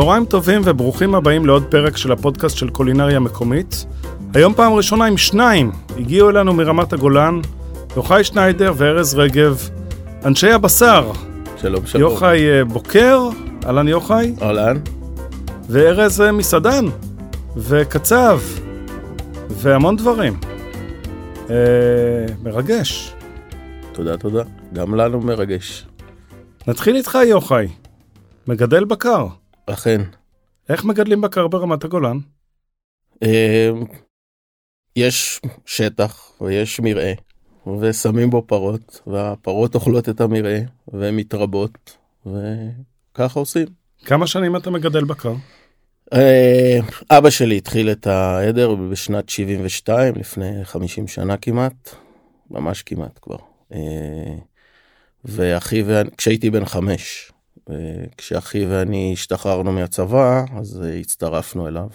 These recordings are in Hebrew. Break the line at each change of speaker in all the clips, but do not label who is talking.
צהריים טובים וברוכים הבאים לעוד פרק של הפודקאסט של קולינריה מקומית. היום פעם ראשונה עם שניים, הגיעו אלינו מרמת הגולן, יוחאי שניידר וארז רגב, אנשי הבשר.
שלום שלום.
יוחאי אה, בוקר, אהלן יוחאי.
אהלן.
וארז אה, מסעדן, וקצב, והמון דברים. אה, מרגש.
תודה תודה. גם לנו מרגש.
נתחיל איתך יוחאי. מגדל בקר.
אכן.
איך מגדלים בקר ברמת הגולן?
אה, יש שטח ויש מרעה ושמים בו פרות והפרות אוכלות את המרעה והן מתרבות וככה עושים.
כמה שנים אתה מגדל בקר?
אה, אבא שלי התחיל את העדר בשנת 72 לפני 50 שנה כמעט ממש כמעט כבר אה, ואחי ואני כשהייתי בן חמש כשאחי ואני השתחררנו מהצבא אז הצטרפנו אליו.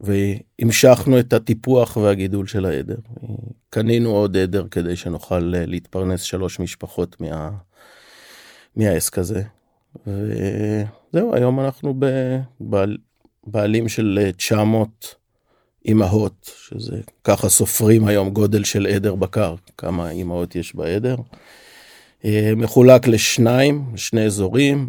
והמשכנו את הטיפוח והגידול של העדר. קנינו עוד עדר כדי שנוכל להתפרנס שלוש משפחות מה... מהעסק הזה. וזהו, היום אנחנו בבעלים של 900 אימהות, שזה ככה סופרים היום גודל של עדר בקר, כמה אימהות יש בעדר. מחולק לשניים, שני אזורים,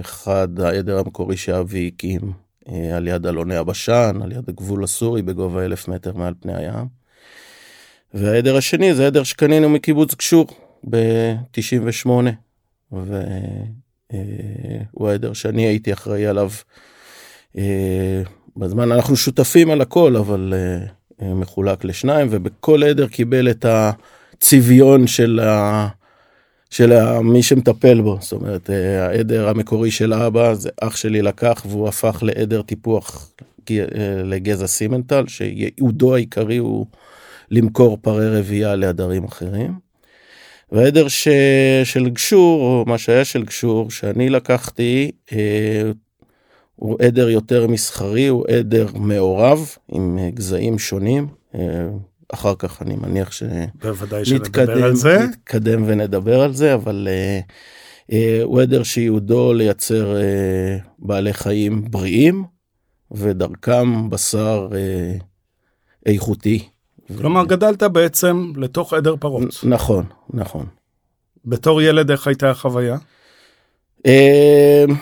אחד העדר המקורי שאבי הקים אה, על יד אלוני הבשן, על יד הגבול הסורי בגובה אלף מטר מעל פני הים. והעדר השני זה עדר שקנינו מקיבוץ גשור ב-98, והוא העדר שאני הייתי אחראי עליו. אה, בזמן אנחנו שותפים על הכל, אבל אה, מחולק לשניים, ובכל עדר קיבל את הצביון של ה... של מי שמטפל בו, זאת אומרת אה, העדר המקורי של אבא זה אח שלי לקח והוא הפך לעדר טיפוח אה, לגזע סימנטל שייעודו העיקרי הוא למכור פרי רבייה לעדרים אחרים. והעדר ש... של גשור או מה שהיה של גשור שאני לקחתי אה, הוא עדר יותר מסחרי הוא עדר מעורב עם גזעים שונים. אחר כך אני מניח שנתקדם נתקדם ונדבר על זה אבל uh, uh, עדר שייעודו לייצר uh, בעלי חיים בריאים ודרכם בשר uh, איכותי.
כלומר. גדלת בעצם לתוך עדר פרות.
נכון נכון.
בתור ילד איך הייתה החוויה? Uh,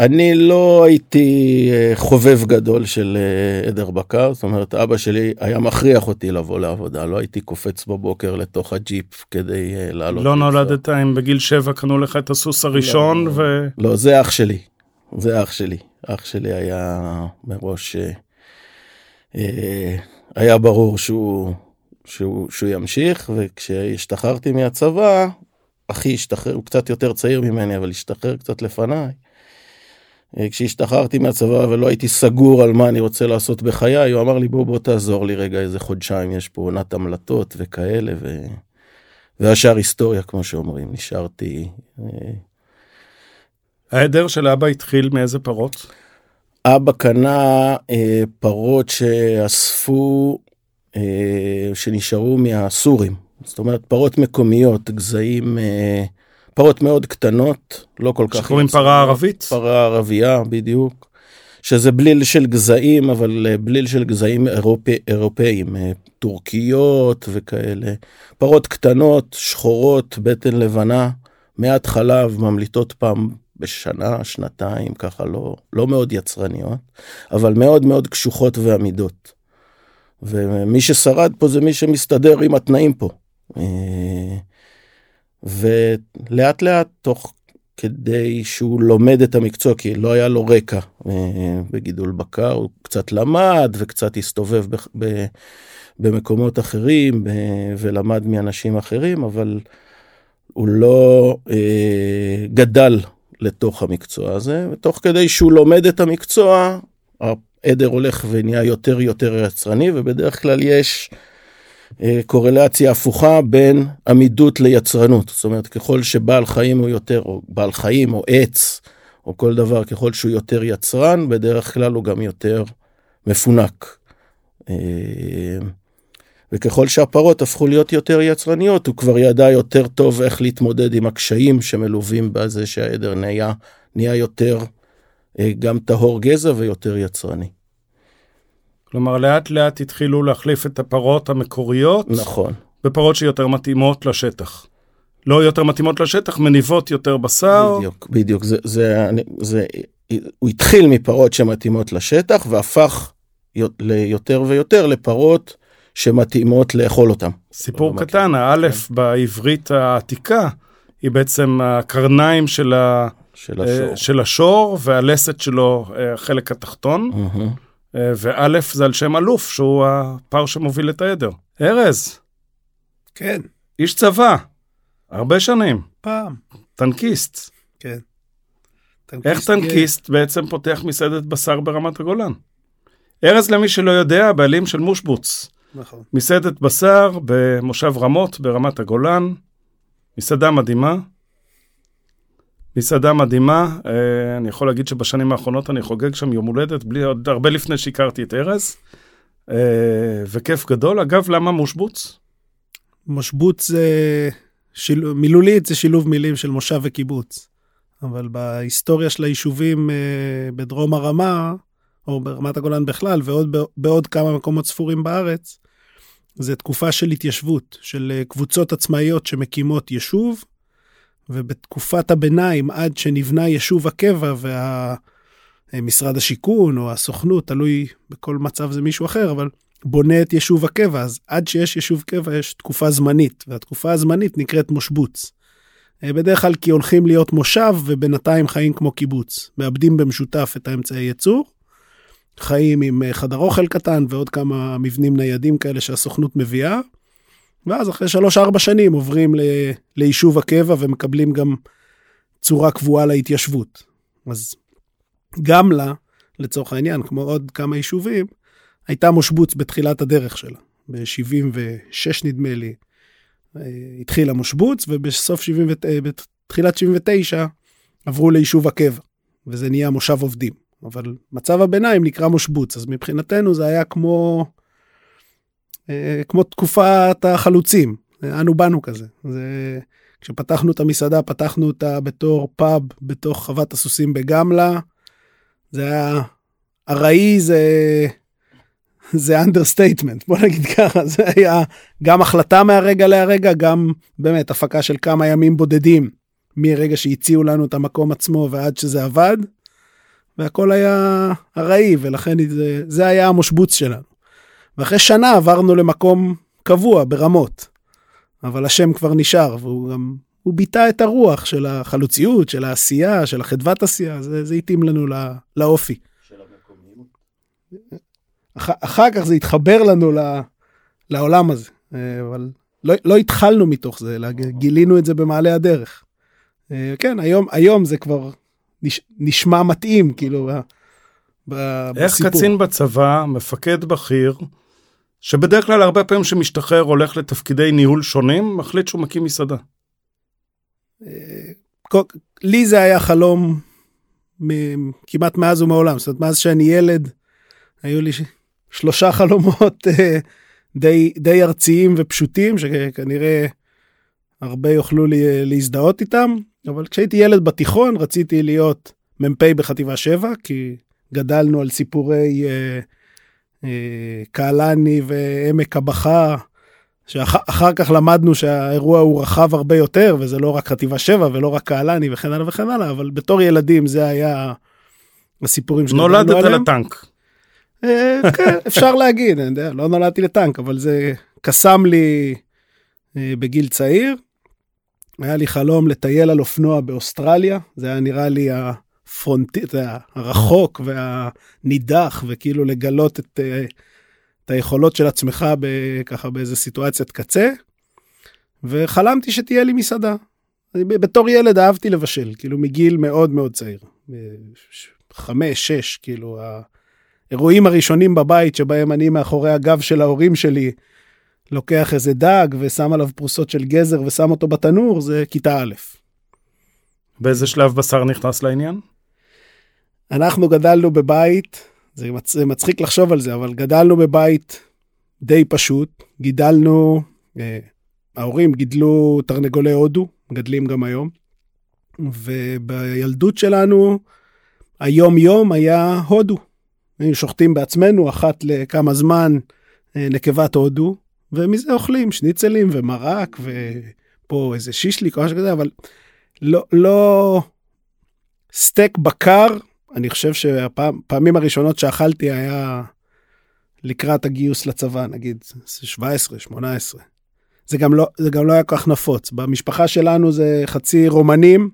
אני לא הייתי אה, חובב גדול של אה, עדר בקר, זאת אומרת אבא שלי היה מכריח אותי לבוא לעבודה, לא הייתי קופץ בבוקר לתוך הג'יפ כדי אה, לעלות.
לא נולדת אם בגיל 7 קנו לך את הסוס הראשון
לא,
ו...
לא, זה אח שלי, זה אח שלי. אח שלי היה מראש, היה ברור שהוא, שהוא, שהוא ימשיך, וכשהשתחררתי מהצבא, אחי השתחרר, הוא קצת יותר צעיר ממני, אבל השתחרר קצת לפניי. אה, כשהשתחררתי מהצבא ולא הייתי סגור על מה אני רוצה לעשות בחיי, הוא אמר לי בוא בוא תעזור לי רגע איזה חודשיים, יש פה עונת המלטות וכאלה, ו... והשאר היסטוריה כמו שאומרים, נשארתי. אה,
העדר של אבא התחיל מאיזה פרות?
אבא קנה אה, פרות שאספו, אה, שנשארו מהסורים, זאת אומרת פרות מקומיות, גזעים אה, פרות מאוד קטנות, לא כל כך...
שקוראים פרה ערבית?
פרה ערבייה, בדיוק. שזה בליל של גזעים, אבל אה, בליל של גזעים אירופי, אירופאים, אה, טורקיות וכאלה. פרות קטנות, שחורות, בטן לבנה, מעט חלב, ממליטות פעם בשנה, שנתיים, ככה לא, לא מאוד יצרניות, אבל מאוד מאוד קשוחות ועמידות. ומי ששרד פה זה מי שמסתדר עם התנאים פה. אה, ולאט לאט תוך כדי שהוא לומד את המקצוע כי לא היה לו רקע אה, בגידול בקר הוא קצת למד וקצת הסתובב ב, ב, במקומות אחרים ב, ולמד מאנשים אחרים אבל הוא לא אה, גדל לתוך המקצוע הזה ותוך כדי שהוא לומד את המקצוע העדר הולך ונהיה יותר יותר יצרני ובדרך כלל יש אה, קורלציה הפוכה בין עמידות ליצרנות. זאת אומרת, ככל שבעל חיים הוא יותר, או בעל חיים או עץ, או כל דבר, ככל שהוא יותר יצרן, בדרך כלל הוא גם יותר מפונק. וככל שהפרות הפכו להיות יותר יצרניות, הוא כבר ידע יותר טוב איך להתמודד עם הקשיים שמלווים בזה שהעדר נהיה, נהיה יותר אה, גם טהור גזע ויותר יצרני.
כלומר, לאט לאט התחילו להחליף את הפרות המקוריות.
נכון.
בפרות שיותר מתאימות לשטח. לא יותר מתאימות לשטח, מניבות יותר בשר.
בדיוק, בדיוק. זה, זה, זה, הוא התחיל מפרות שמתאימות לשטח והפך ליותר ויותר לפרות שמתאימות לאכול אותם.
סיפור קטן, האלף כן. בעברית העתיקה היא בעצם הקרניים של, ה... של, השור. של השור והלסת שלו, החלק התחתון. Mm-hmm. ואלף זה על שם אלוף, שהוא הפר שמוביל את העדר. ארז.
כן.
איש צבא, הרבה שנים.
פעם.
טנקיסט.
כן.
טנקיסט איך טנקיסט גאה. בעצם פותח מסעדת בשר ברמת הגולן? ארז, למי שלא יודע, בעלים של מושבוץ.
נכון.
מסעדת בשר במושב רמות ברמת הגולן. מסעדה מדהימה. מסעדה מדהימה, אה, אני יכול להגיד שבשנים האחרונות אני חוגג שם יום הולדת, בלי, עוד הרבה לפני שהכרתי את ארז, אה, וכיף גדול. אגב, למה מושבוץ?
מושבוץ זה, שיל... מילולית זה שילוב מילים של מושב וקיבוץ, אבל בהיסטוריה של היישובים אה, בדרום הרמה, או ברמת הגולן בכלל, ועוד בעוד כמה מקומות ספורים בארץ, זה תקופה של התיישבות, של קבוצות עצמאיות שמקימות יישוב, ובתקופת הביניים, עד שנבנה יישוב הקבע ומשרד השיכון או הסוכנות, תלוי בכל מצב זה מישהו אחר, אבל בונה את יישוב הקבע, אז עד שיש יישוב קבע יש תקופה זמנית, והתקופה הזמנית נקראת מושבוץ. אה, בדרך כלל כי הולכים להיות מושב ובינתיים חיים כמו קיבוץ. מאבדים במשותף את האמצעי ייצור, חיים עם אה, חדר אוכל קטן ועוד כמה מבנים ניידים כאלה שהסוכנות מביאה, ואז אחרי 3-4 שנים עוברים ל... ליישוב הקבע ומקבלים גם צורה קבועה להתיישבות. אז גם לה, לצורך העניין, כמו עוד כמה יישובים, הייתה מושבוץ בתחילת הדרך שלה. ב-76 נדמה לי, אה, התחיל המושבוץ, ובסוף 70, אה, בתחילת 79 עברו ליישוב הקבע, וזה נהיה מושב עובדים. אבל מצב הביניים נקרא מושבוץ, אז מבחינתנו זה היה כמו אה, כמו תקופת החלוצים, אנו באנו כזה. זה, כשפתחנו את המסעדה, פתחנו אותה בתור פאב בתוך חוות הסוסים בגמלה. זה היה, ארעי זה, זה understatement, בוא נגיד ככה, זה היה גם החלטה מהרגע להרגע, גם באמת הפקה של כמה ימים בודדים מרגע שהציעו לנו את המקום עצמו ועד שזה עבד. והכל היה ארעי, ולכן זה, זה היה המושבוץ שלנו. ואחרי שנה עברנו למקום קבוע ברמות. אבל השם כבר נשאר, והוא גם, הוא ביטא את הרוח של החלוציות, של העשייה, של החדוות עשייה, זה, זה התאים לנו לא, לאופי. של המקומיות. אח, אחר כך זה התחבר לנו ל, לעולם הזה, אה, אבל לא, לא התחלנו מתוך זה, אלא גילינו את זה במעלה הדרך. אה, כן, היום, היום זה כבר נש, נשמע מתאים, כאילו,
בסיפור. איך קצין בצבא, מפקד בכיר, שבדרך כלל הרבה פעמים שמשתחרר הולך לתפקידי ניהול שונים, מחליט שהוא מקים מסעדה.
אה, לי זה היה חלום כמעט מאז ומעולם, זאת אומרת, מאז שאני ילד, היו לי שלושה חלומות אה, די, די ארציים ופשוטים, שכנראה הרבה יוכלו לי, להזדהות איתם, אבל כשהייתי ילד בתיכון רציתי להיות מ"פ בחטיבה 7, כי גדלנו על סיפורי... Uh, אה, קהלני ועמק הבכה, שאחר כך למדנו שהאירוע הוא רחב הרבה יותר, וזה לא רק חטיבה 7 ולא רק קהלני וכן הלאה וכן הלאה, אבל בתור ילדים זה היה הסיפורים
עליהם. נולדת לטנק.
אה, כן, אפשר להגיד, אני יודע, לא נולדתי לטנק, אבל זה קסם לי אה, בגיל צעיר. היה לי חלום לטייל על אופנוע באוסטרליה, זה היה נראה לי הפרונטי, הרחוק והנידח, וכאילו לגלות את, אה, את היכולות של עצמך ככה באיזה סיטואציית קצה. וחלמתי שתהיה לי מסעדה. בתור ילד אהבתי לבשל, כאילו מגיל מאוד מאוד צעיר. חמש, שש, כאילו האירועים הראשונים בבית שבהם אני מאחורי הגב של ההורים שלי לוקח איזה דג ושם עליו פרוסות של גזר ושם אותו בתנור, זה כיתה א'.
באיזה שלב בשר נכנס לעניין?
אנחנו גדלנו בבית, זה, מצ... זה מצחיק לחשוב על זה, אבל גדלנו בבית די פשוט. גידלנו, אה, ההורים גידלו תרנגולי הודו, מגדלים גם היום. ובילדות שלנו, היום-יום היה הודו. היינו שוחטים בעצמנו אחת לכמה זמן אה, נקבת הודו, ומזה אוכלים שניצלים ומרק ופה איזה שישליק או משהו כזה, אבל לא, לא סטייק בקר, אני חושב שהפעמים הראשונות שאכלתי היה לקראת הגיוס לצבא, נגיד 17, 18. זה גם לא, זה גם לא היה כל כך נפוץ. במשפחה שלנו זה חצי רומנים,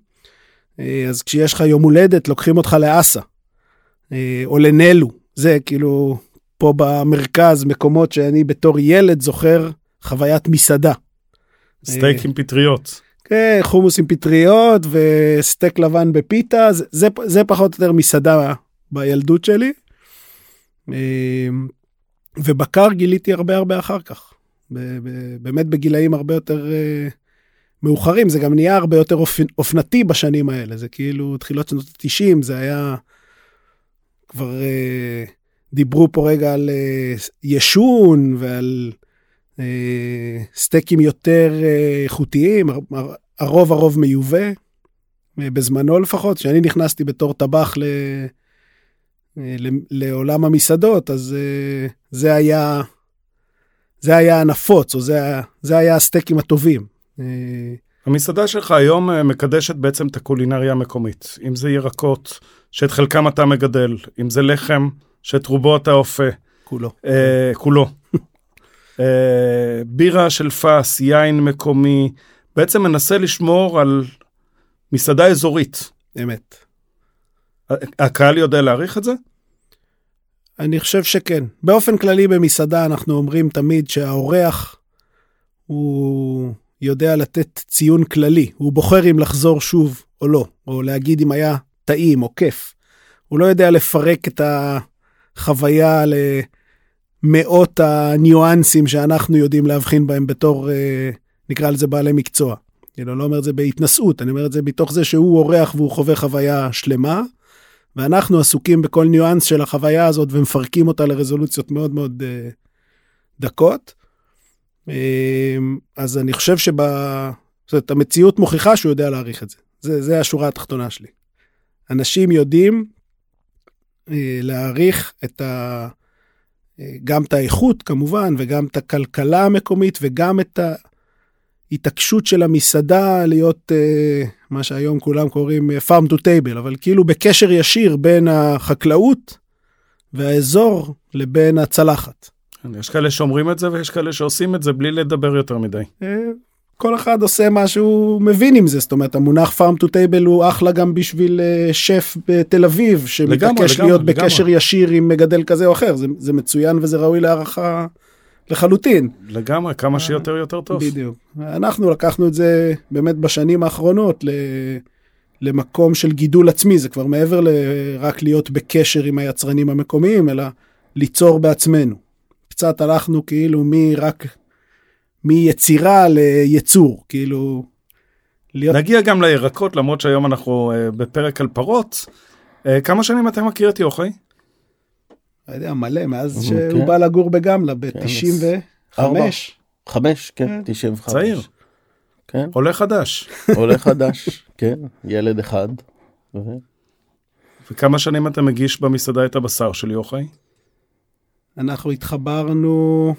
אה, אז כשיש לך יום הולדת לוקחים אותך לאסה, אה, או לנלו, זה כאילו פה במרכז מקומות שאני בתור ילד זוכר חוויית מסעדה.
סטייק עם פטריות.
כן, חומוס עם פטריות וסטייק לבן בפיתה, זה, זה, זה פחות או יותר מסעדה בילדות שלי. אה, ובקר גיליתי הרבה הרבה אחר כך. באמת בגילאים הרבה יותר מאוחרים, זה גם נהיה הרבה יותר אופ... אופנתי בשנים האלה, זה כאילו תחילות שנות ה-90, זה היה כבר אה, דיברו פה רגע על אה, ישון ועל אה, סטייקים יותר אה, איכותיים, הרוב הרוב מיובא, בזמנו לפחות, כשאני נכנסתי בתור טבח ל... לעולם המסעדות, אז זה היה, זה היה הנפוץ, או זה, זה היה הסטייקים הטובים.
המסעדה שלך היום מקדשת בעצם את הקולינריה המקומית. אם זה ירקות, שאת חלקם אתה מגדל, אם זה לחם, שאת רובו אתה אופה.
כולו.
אה, כולו. אה, בירה של פס, יין מקומי, בעצם מנסה לשמור על מסעדה אזורית.
אמת.
הקהל יודע להעריך את זה?
אני חושב שכן. באופן כללי במסעדה אנחנו אומרים תמיד שהאורח הוא יודע לתת ציון כללי, הוא בוחר אם לחזור שוב או לא, או להגיד אם היה טעים או כיף. הוא לא יודע לפרק את החוויה למאות הניואנסים שאנחנו יודעים להבחין בהם בתור, אה, נקרא לזה בעלי מקצוע. אני לא אומר את זה בהתנשאות, אני אומר את זה מתוך זה שהוא אורח והוא חווה חוויה שלמה, ואנחנו עסוקים בכל ניואנס של החוויה הזאת ומפרקים אותה לרזולוציות מאוד מאוד uh, דקות. אמ, אז אני חושב שב... זאת אומרת, המציאות מוכיחה שהוא יודע להעריך את זה. זה, זה השורה התחתונה שלי. אנשים יודעים אה, להעריך את ה... אה, גם את האיכות כמובן, וגם את הכלכלה המקומית, וגם את ההתעקשות של המסעדה להיות אה, מה שהיום כולם קוראים farm to table, אבל כאילו בקשר ישיר בין החקלאות והאזור לבין הצלחת.
יש כאלה שאומרים את זה ויש כאלה שעושים את זה בלי לדבר יותר מדי.
אה, כל אחד עושה מה שהוא מבין עם זה, זאת אומרת המונח farm to table הוא אחלה גם בשביל אה, שף בתל אביב שמתעקש להיות לגמרי, בקשר. ישיר עם מגדל כזה או אחר, זה, זה מצוין וזה ראוי להערכה לחלוטין.
לגמרי, כמה שיותר יותר טוב.
בדיוק. אנחנו לקחנו את זה באמת בשנים האחרונות ל... למקום של גידול עצמי, זה כבר מעבר לרק להיות בקשר עם היצרנים המקומיים, אלא ליצור בעצמנו. קצת הלכנו כאילו מרק, מיצירה ליצור, כאילו...
להיות... נגיע גם לירקות, למרות שהיום אנחנו uh, בפרק על פרות. Uh, כמה שנים אתה מכיר את יוחאי?
לא יודע, מלא, מאז שהוא כן. בא לגור בגמלה, ב-95.
חמש, כן, 95. כן.
צעיר. כן. עולה חדש.
עולה חדש, כן, ילד אחד.
וכמה שנים אתה מגיש במסעדה את הבשר של יוחאי?
אנחנו התחברנו,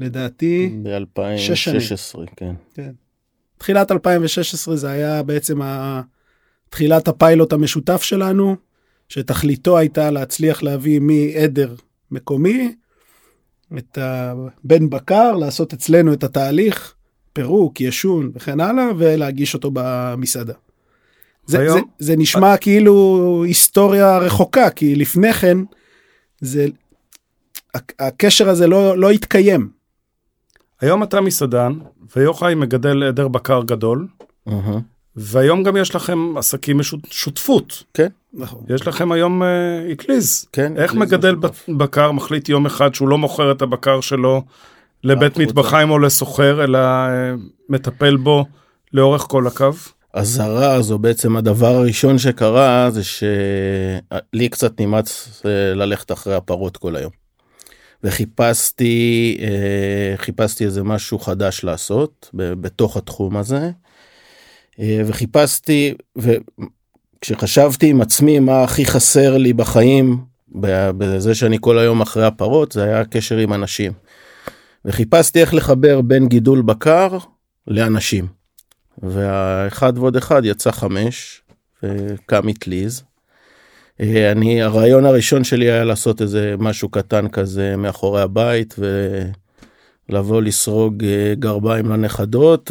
לדעתי,
ב-2016, כן. כן.
תחילת 2016 זה היה בעצם תחילת הפיילוט המשותף שלנו, שתכליתו הייתה להצליח להביא מעדר מקומי את הבן בקר, לעשות אצלנו את התהליך, פירוק, ישון וכן הלאה, ולהגיש אותו במסעדה. זה, זה, זה נשמע כאילו היסטוריה רחוקה, כי לפני כן זה הקשר הזה לא, לא התקיים.
היום אתה מסעדן, ויוחאי מגדל עדר בקר גדול, uh-huh. והיום גם יש לכם עסקים שותפות.
כן.
נכון. יש לכם היום uh, אטליז.
כן.
איך מגדל בקר מחליט יום אחד שהוא לא מוכר את הבקר שלו לבית מטבחיים או לסוחר, אלא uh, מטפל בו לאורך כל הקו?
הזרז, או בעצם הדבר הראשון שקרה, זה שלי קצת נמאס אה, ללכת אחרי הפרות כל היום. וחיפשתי, אה, חיפשתי איזה משהו חדש לעשות בתוך התחום הזה. אה, וחיפשתי, וכשחשבתי עם עצמי מה הכי חסר לי בחיים, בזה שאני כל היום אחרי הפרות, זה היה הקשר עם אנשים. וחיפשתי איך לחבר בין גידול בקר לאנשים. והאחד ועוד אחד יצא חמש, וקם אטליז. אה, אני, הרעיון הראשון שלי היה לעשות איזה משהו קטן כזה מאחורי הבית, ולבוא לסרוג אה, גרביים לנכדות,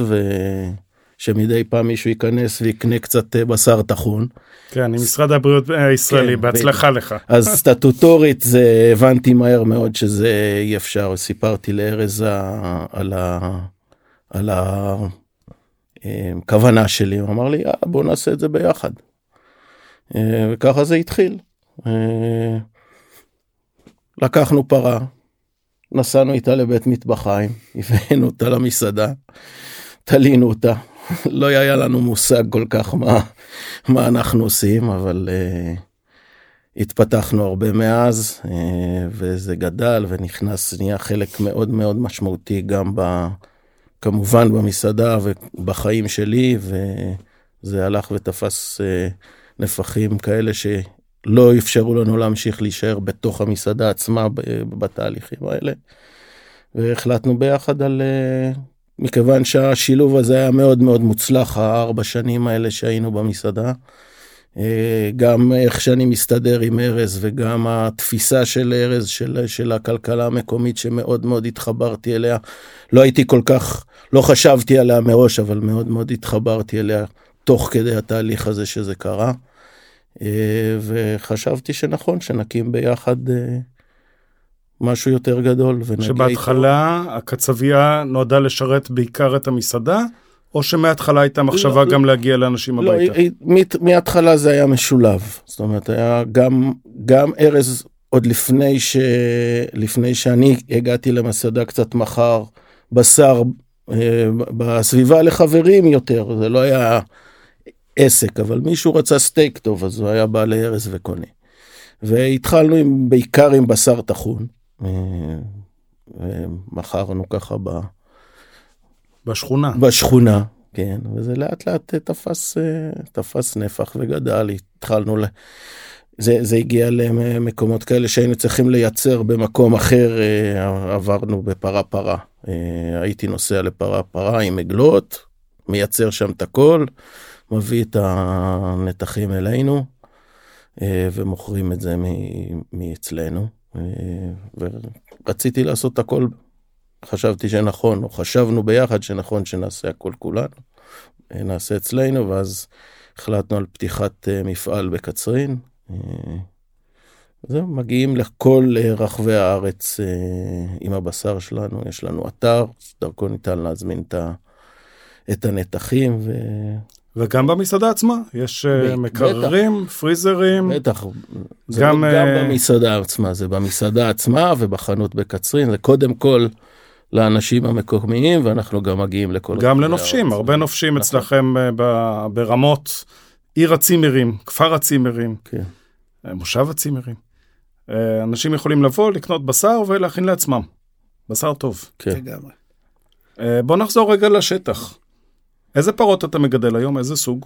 ושמדי פעם מישהו ייכנס ויקנה קצת אה, בשר טחון.
כן, עם משרד הבריאות הישראלי, כן, בהצלחה ב... לך.
אז סטטוטורית זה הבנתי מהר מאוד שזה אי אפשר, סיפרתי לארז על ה... על ה... כוונה שלי, הוא אמר לי, בוא נעשה את זה ביחד. אה, וככה זה התחיל. אה, לקחנו פרה, נסענו איתה לבית מטבחיים, הבאנו אותה למסעדה, תלינו אותה. לא היה לנו מושג כל כך מה, מה אנחנו עושים, אבל uh, התפתחנו הרבה מאז, uh, וזה גדל ונכנס, נהיה חלק מאוד מאוד משמעותי גם ב... כמובן במסעדה ובחיים שלי, וזה הלך ותפס uh, נפחים כאלה שלא אפשרו לנו להמשיך להישאר בתוך המסעדה עצמה בתהליכים האלה. והחלטנו ביחד על, uh, מכיוון שהשילוב הזה היה מאוד מאוד מוצלח, הארבע שנים האלה שהיינו במסעדה. Uh, גם איך שאני מסתדר עם ארז וגם התפיסה של ארז של, של הכלכלה המקומית שמאוד מאוד התחברתי אליה. לא הייתי כל כך, לא חשבתי עליה מראש, אבל מאוד מאוד התחברתי אליה תוך כדי התהליך הזה שזה קרה. אה, וחשבתי שנכון שנקים ביחד אה, משהו יותר גדול ונגיע
איתו. שבהתחלה הקצבייה נועדה לשרת בעיקר את המסעדה, או שמההתחלה הייתה מחשבה לא, גם לא, להגיע לאנשים
לא,
הביתה?
מההתחלה זה היה משולב. זאת אומרת, היה גם, גם ארז, עוד לפני, ש, לפני שאני הגעתי למסעדה קצת מחר, בשר אה, בסביבה לחברים יותר, זה לא היה עסק, אבל מישהו רצה סטייק טוב, אז הוא היה בא לארז וקונה. והתחלנו עם, בעיקר עם בשר טחון. אה, ומכרנו ככה ב...
בשכונה.
בשכונה, כן, וזה לאט לאט תפס, אה, תפס נפח וגדל, התחלנו ל... זה, זה הגיע למקומות כאלה שהיינו צריכים לייצר במקום אחר, אה, עברנו בפרה פרה. הייתי נוסע לפרה פרה עם עגלות, מייצר שם את הכל, מביא את הנתחים אלינו אה, ומוכרים את זה מאצלנו. אה, ורציתי לעשות הכל, חשבתי שנכון, או חשבנו ביחד שנכון שנעשה הכל כולנו, אה, נעשה אצלנו, ואז החלטנו על פתיחת מפעל בקצרין. זהו, מגיעים לכל רחבי הארץ עם הבשר שלנו, יש לנו אתר, דרכו ניתן להזמין את הנתחים. ו...
וגם במסעדה עצמה, יש אה, ב- מקררים, בטח. פריזרים.
בטח, זה גם, גם uh... במסעדה עצמה, זה במסעדה עצמה ובחנות בקצרין, זה קודם כל לאנשים המקומיים, ואנחנו גם מגיעים לכל...
גם לנופשים, הרבה נופשים נכון. אצלכם uh, ברמות, עיר הצימרים, כפר הצימרים, כן. מושב הצימרים. אנשים יכולים לבוא, לקנות בשר ולהכין לעצמם. בשר טוב.
כן. לגמרי.
בוא נחזור רגע לשטח. איזה פרות אתה מגדל היום? איזה סוג?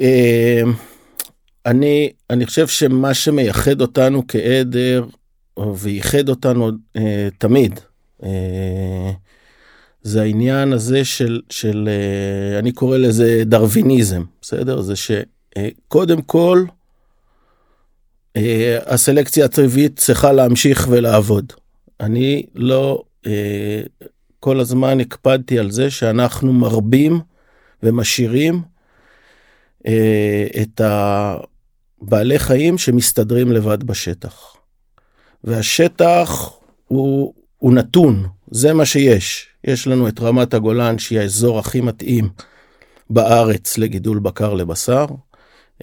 אמ, אני, אני חושב שמה שמייחד אותנו כעדר, וייחד אותנו אה, תמיד, אה, זה העניין הזה של, של אה, אני קורא לזה דרוויניזם, בסדר? זה שקודם אה, כל, אה, הסלקציה הטבעית צריכה להמשיך ולעבוד. אני לא, אה, כל הזמן הקפדתי על זה שאנחנו מרבים ומשאירים אה, את הבעלי חיים שמסתדרים לבד בשטח. והשטח הוא, הוא נתון, זה מה שיש. יש לנו את רמת הגולן שהיא האזור הכי מתאים בארץ לגידול בקר לבשר,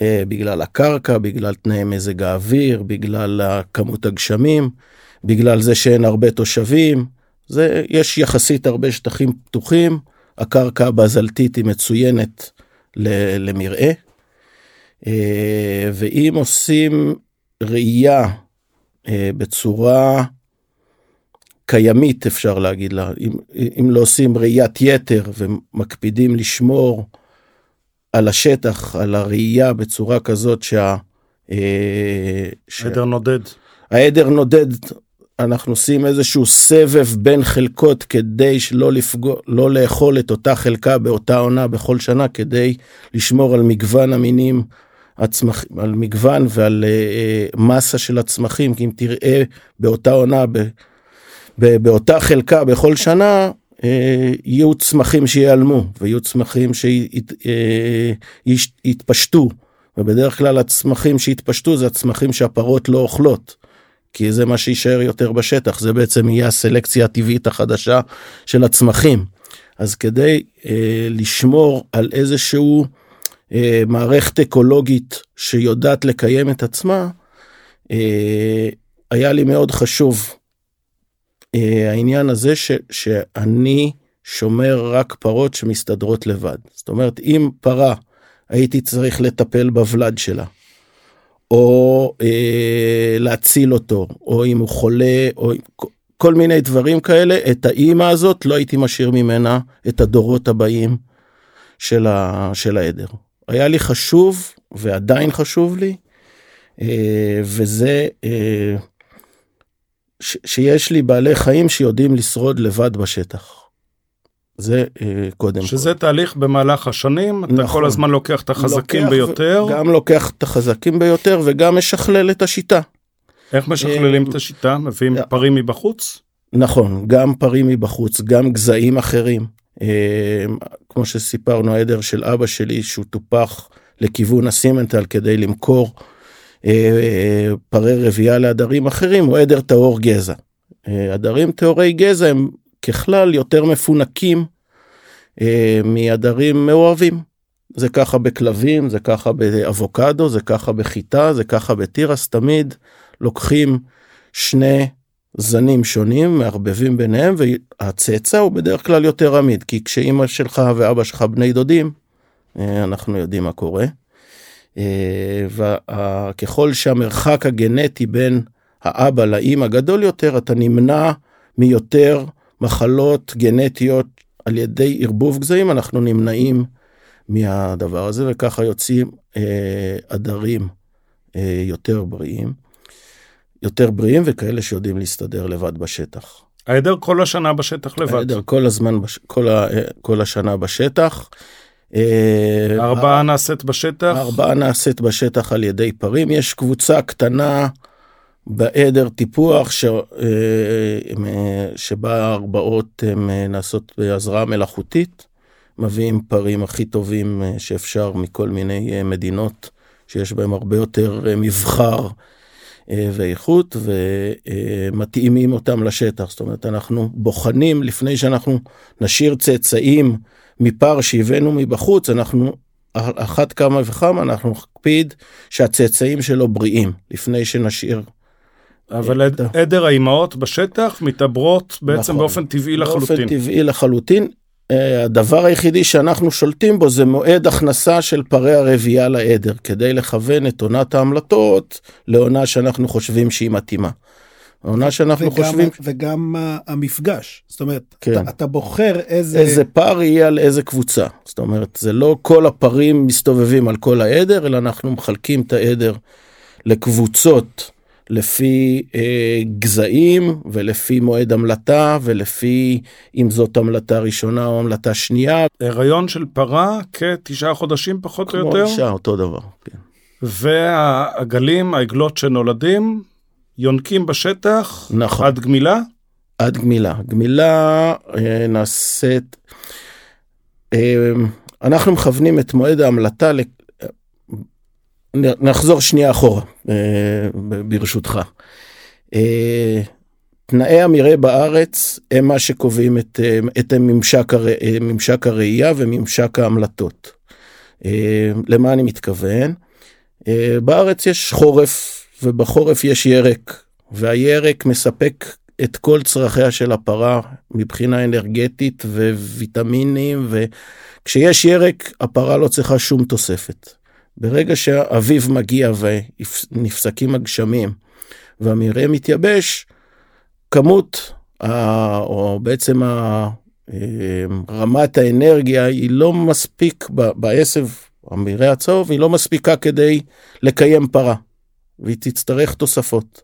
אה, בגלל הקרקע, בגלל תנאי מזג האוויר, בגלל כמות הגשמים, בגלל זה שאין הרבה תושבים. זה, יש יחסית הרבה שטחים פתוחים. הקרקע הבזלתית היא מצוינת למרעה. ואם עושים ראייה בצורה קיימית אפשר להגיד לה, אם, אם לא עושים ראיית יתר ומקפידים לשמור על השטח, על הראייה בצורה כזאת שה...
עדר נודד.
העדר נודד אנחנו עושים איזשהו סבב בין חלקות כדי שלא לפגוע, לא לאכול את אותה חלקה באותה עונה בכל שנה כדי לשמור על מגוון המינים, הצמח, על מגוון ועל uh, מסה של הצמחים, כי אם תראה באותה עונה, ב, ב, באותה חלקה בכל שנה, uh, יהיו צמחים שיעלמו ויהיו צמחים שיתפשטו, uh, ובדרך כלל הצמחים שיתפשטו זה הצמחים שהפרות לא אוכלות. כי זה מה שיישאר יותר בשטח, זה בעצם יהיה הסלקציה הטבעית החדשה של הצמחים. אז כדי אה, לשמור על איזשהו אה, מערכת אקולוגית שיודעת לקיים את עצמה, אה, היה לי מאוד חשוב אה, העניין הזה ש, שאני שומר רק פרות שמסתדרות לבד. זאת אומרת, אם פרה הייתי צריך לטפל בוולד שלה, או אה, להציל אותו, או אם הוא חולה, או כל מיני דברים כאלה, את האימא הזאת לא הייתי משאיר ממנה את הדורות הבאים של, ה, של העדר. היה לי חשוב, ועדיין חשוב לי, אה, וזה אה, ש, שיש לי בעלי חיים שיודעים לשרוד לבד בשטח. זה אה, קודם
שזה כל. שזה תהליך במהלך השנים, נכון. אתה כל הזמן לוקח את החזקים לוקח ביותר.
גם לוקח את החזקים ביותר וגם משכלל את השיטה.
איך משכללים את השיטה? מביאים אה, פרים מבחוץ?
נכון, גם פרים מבחוץ, גם גזעים אחרים. אה, כמו שסיפרנו, העדר של אבא שלי שהוא טופח לכיוון הסימנטל כדי למכור פרי רבייה לעדרים אחרים, הוא עדר טהור גזע. עדרים טהורי גזע הם ככלל יותר מפונקים אה, מעדרים מאוהבים. זה ככה בכלבים, זה ככה באבוקדו, זה ככה בחיטה, זה ככה בתירס, תמיד לוקחים שני זנים שונים, מערבבים ביניהם, והצאצא הוא בדרך כלל יותר עמיד, כי כשאימא שלך ואבא שלך בני דודים, אה, אנחנו יודעים מה קורה. אה, וככל שהמרחק הגנטי בין האבא לאימא גדול יותר, אתה נמנע מיותר מחלות גנטיות על ידי ערבוב גזעים, אנחנו נמנעים מהדבר הזה, וככה יוצאים אה, עדרים אה, יותר בריאים, יותר בריאים וכאלה שיודעים להסתדר לבד בשטח.
העדר כל השנה בשטח לבד.
העדר כל הזמן, בש... כל, ה... כל השנה בשטח.
ארבעה אה, נעשית בשטח?
ארבעה נעשית בשטח על ידי פרים. יש קבוצה קטנה בעדר טיפוח ש... אה, שבה ההרבעות אה, נעשות בהזרעה מלאכותית, מביאים פרים הכי טובים אה, שאפשר מכל מיני מדינות שיש בהם הרבה יותר מבחר ואיכות ומתאימים אותם לשטח. זאת אומרת, אנחנו בוחנים לפני שאנחנו נשאיר צאצאים מפר שהבאנו מבחוץ, אנחנו אחת כמה וכמה אנחנו נקפיד שהצאצאים שלו בריאים לפני שנשאיר
אבל עדר האימהות בשטח מתעברות בעצם נכון, באופן טבעי לחלוטין.
באופן טבעי לחלוטין. אה, הדבר היחידי שאנחנו שולטים בו זה מועד הכנסה של פרי הרבייה לעדר, כדי לכוון את עונת ההמלטות לעונה שאנחנו חושבים שהיא מתאימה. העונה שאנחנו
וגם,
חושבים...
וגם המפגש, זאת אומרת, כן. אתה, אתה בוחר איזה...
איזה פר יהיה על איזה קבוצה. זאת אומרת, זה לא כל הפרים מסתובבים על כל העדר, אלא אנחנו מחלקים את העדר לקבוצות. לפי אה, גזעים ולפי מועד המלטה ולפי אם זאת המלטה ראשונה או המלטה שנייה.
הריון של פרה כתשעה חודשים פחות או יותר?
כמו אישה אותו דבר, כן.
והעגלים, העגלות שנולדים, יונקים בשטח
נכון.
עד גמילה?
עד גמילה. גמילה אה, נעשית, אה, אנחנו מכוונים את מועד ההמלטה נחזור שנייה אחורה, אה, ברשותך. אה, תנאי המרעה בארץ הם מה שקובעים את, אה, את ממשק, הר, ממשק הראייה וממשק ההמלטות. למה אני מתכוון? בארץ יש חורף ובחורף יש ירק והירק מספק את כל צרכיה של הפרה מבחינה אנרגטית וויטמינים, וכשיש ירק, הפרה לא צריכה שום תוספת. ברגע שהאביב מגיע ונפסקים הגשמים והמרעה מתייבש, כמות, או בעצם רמת האנרגיה היא לא מספיק בעשב, המרעה הצהוב, היא לא מספיקה כדי לקיים פרה, והיא תצטרך תוספות.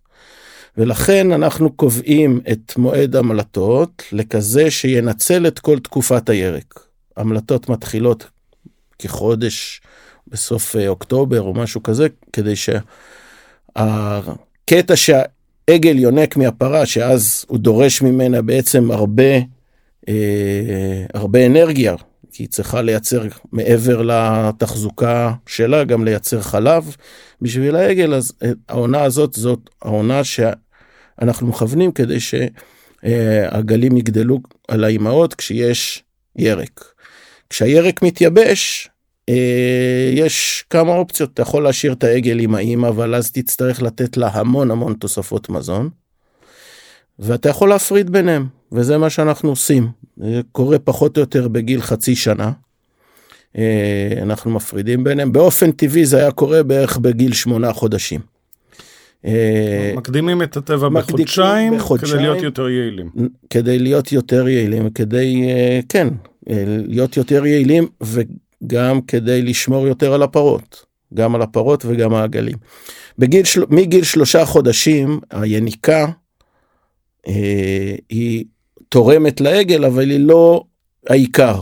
ולכן אנחנו קובעים את מועד המלטות לכזה שינצל את כל תקופת הירק. המלטות מתחילות כחודש בסוף אה, אוקטובר או משהו כזה, כדי שהקטע שהעגל יונק מהפרה, שאז הוא דורש ממנה בעצם הרבה, אה, הרבה אנרגיה, כי היא צריכה לייצר מעבר לתחזוקה שלה, גם לייצר חלב בשביל העגל, אז אה, העונה הזאת זאת העונה שאנחנו מכוונים כדי שהגלים יגדלו על האימהות כשיש ירק. כשהירק מתייבש, יש כמה אופציות, אתה יכול להשאיר את העגל עם האימא, אבל אז תצטרך לתת לה המון המון תוספות מזון. ואתה יכול להפריד ביניהם, וזה מה שאנחנו עושים. זה קורה פחות או יותר בגיל חצי שנה. אה, אנחנו מפרידים ביניהם. באופן טבעי זה היה קורה בערך בגיל שמונה חודשים.
אה, מקדימים את הטבע בחודשיים, בחודשיים כדי להיות יותר יעילים.
כדי להיות יותר יעילים, כדי, כן, להיות יותר יעילים, גם כדי לשמור יותר על הפרות, גם על הפרות וגם העגלים. בגיל, של... מגיל שלושה חודשים היניקה אה, היא תורמת לעגל אבל היא לא העיקר.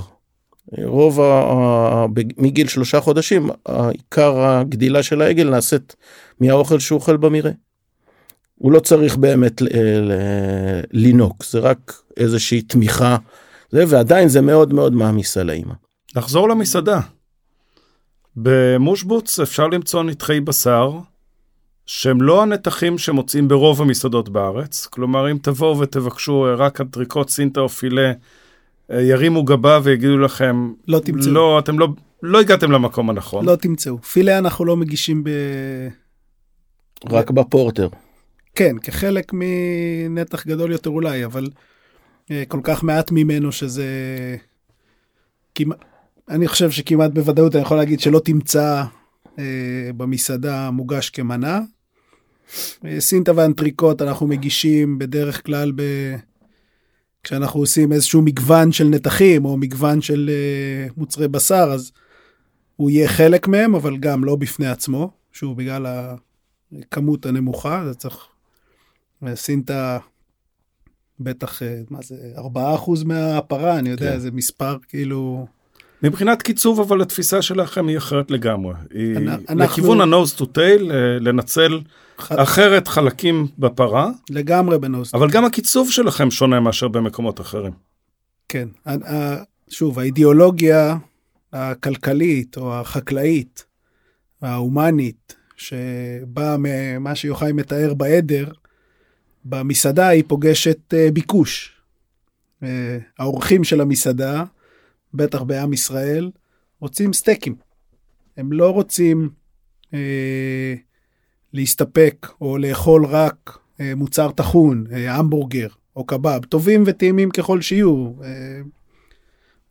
רוב ה... מגיל שלושה חודשים העיקר הגדילה של העגל נעשית מהאוכל שהוא אוכל במרעה. הוא לא צריך באמת ל... ל... לינוק זה רק איזושהי תמיכה זה ועדיין זה מאוד מאוד מעמיס על האימא.
נחזור למסעדה. במושבוץ אפשר למצוא נתחי בשר שהם לא הנתחים שמוצאים ברוב המסעדות בארץ. כלומר, אם תבואו ותבקשו רק אנטריקוט סינטה או פילה, אה, ירימו גבה ויגידו לכם,
לא תמצאו.
לא, אתם לא, לא הגעתם למקום הנכון.
לא תמצאו. פילה אנחנו לא מגישים ב...
רק בפורטר.
כן, כחלק מנתח גדול יותר אולי, אבל אה, כל כך מעט ממנו שזה... כמעט... אני חושב שכמעט בוודאות אני יכול להגיד שלא תמצא אה, במסעדה מוגש כמנה. אה, סינטה ואנטריקוט אנחנו מגישים בדרך כלל ב... כשאנחנו עושים איזשהו מגוון של נתחים או מגוון של אה, מוצרי בשר, אז הוא יהיה חלק מהם, אבל גם לא בפני עצמו, שוב, בגלל הכמות הנמוכה, זה צריך... סינטה בטח, אה, מה זה, 4% מהפרה, אני יודע, כן. זה מספר כאילו...
מבחינת קיצוב אבל התפיסה שלכם היא אחרת לגמרי. היא אנחנו... לכיוון ה-nose to tail, אה, לנצל ח... אחרת חלקים בפרה.
לגמרי ב-nose to
אבל גם הקיצוב שלכם שונה מאשר במקומות אחרים. כן,
שוב, האידיאולוגיה הכלכלית או החקלאית, ההומנית, שבאה ממה שיוחאי מתאר בעדר, במסעדה היא פוגשת ביקוש. האורחים של המסעדה בטח בעם ישראל, רוצים סטייקים. הם לא רוצים אה, להסתפק או לאכול רק אה, מוצר טחון, אה, המבורגר או קבב, טובים וטעימים ככל שיהיו. אה,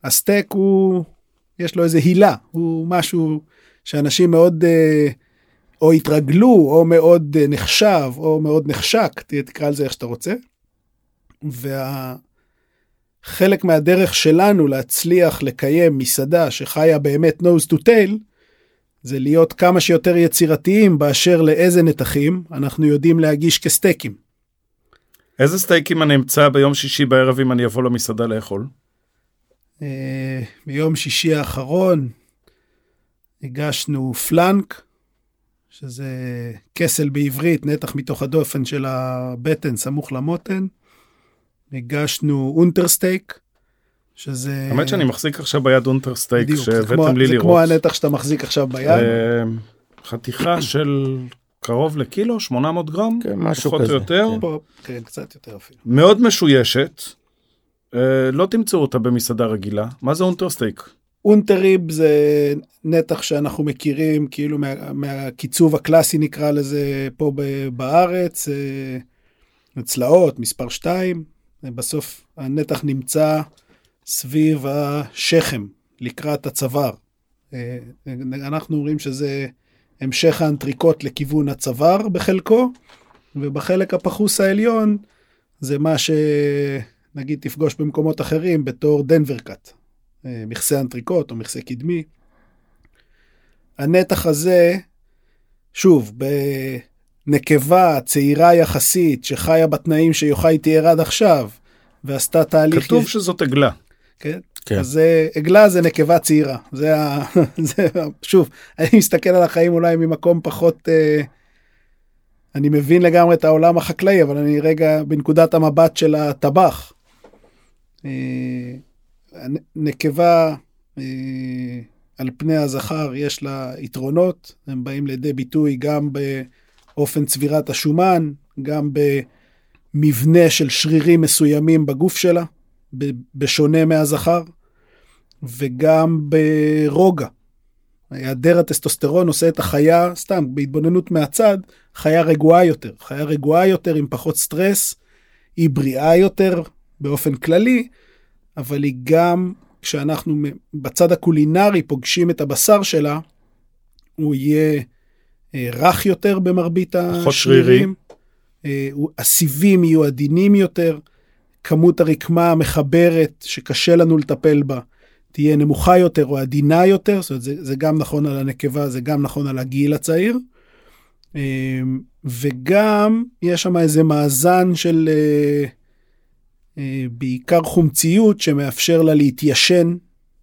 הסטייק הוא, יש לו איזה הילה, הוא משהו שאנשים מאוד אה, או התרגלו, או מאוד אה, נחשב, או מאוד נחשק, תקרא לזה איך שאתה רוצה. וה... חלק מהדרך שלנו להצליח לקיים מסעדה שחיה באמת nose to tail, זה להיות כמה שיותר יצירתיים באשר לאיזה נתחים אנחנו יודעים להגיש כסטייקים.
איזה סטייקים אני אמצא ביום שישי בערב אם אני אבוא למסעדה לאכול?
אה, ביום שישי האחרון הגשנו flank, שזה כסל בעברית, נתח מתוך הדופן של הבטן סמוך למותן. הגשנו אונטרסטייק, שזה...
האמת שאני מחזיק עכשיו ביד אונטרסטייק שהבאתם לי
לראות. זה כמו הנתח שאתה מחזיק עכשיו ביד. אה,
חתיכה של קרוב לקילו, 800 גרם,
כן, משהו כזה. פחות או יותר.
כן. פה, כן, קצת יותר אפילו.
מאוד משוישת. אה, לא תמצאו אותה במסעדה רגילה. מה זה אונטרסטייק?
אונטריב זה נתח שאנחנו מכירים כאילו מה, מהקיצוב הקלאסי נקרא לזה פה בארץ. אה, צלעות, מספר 2, בסוף הנתח נמצא סביב השכם, לקראת הצוואר. אה, אנחנו אומרים שזה המשך האנטריקוט לכיוון הצוואר בחלקו, ובחלק הפחוס העליון זה מה שנגיד תפגוש במקומות אחרים בתור דנבר קאט, אה, מכסה אנטריקוט או מכסה קדמי. הנתח הזה, שוב, בנקבה צעירה יחסית שחיה בתנאים שיוחאי תיאר עד עכשיו, ועשתה תהליך...
כתוב שזאת עגלה.
כן? כן. אז עגלה זה נקבה צעירה. זה ה... זה... שוב, אני מסתכל על החיים אולי ממקום פחות... אה... אני מבין לגמרי את העולם החקלאי, אבל אני רגע בנקודת המבט של הטבח. אה... נקבה אה... על פני הזכר יש לה יתרונות, הם באים לידי ביטוי גם באופן צבירת השומן, גם במבנה של שרירים מסוימים בגוף שלה. בשונה מהזכר, וגם ברוגע. היעדר הטסטוסטרון עושה את החיה, סתם, בהתבוננות מהצד, חיה רגועה יותר. חיה רגועה יותר עם פחות סטרס, היא בריאה יותר באופן כללי, אבל היא גם, כשאנחנו בצד הקולינרי פוגשים את הבשר שלה, הוא יהיה רך יותר במרבית השרירים. אה, הסיבים יהיו עדינים יותר. כמות הרקמה המחברת שקשה לנו לטפל בה תהיה נמוכה יותר או עדינה יותר, זאת אומרת, זה, זה גם נכון על הנקבה, זה גם נכון על הגיל הצעיר. אמ, וגם יש שם איזה מאזן של אה, אה, בעיקר חומציות שמאפשר לה להתיישן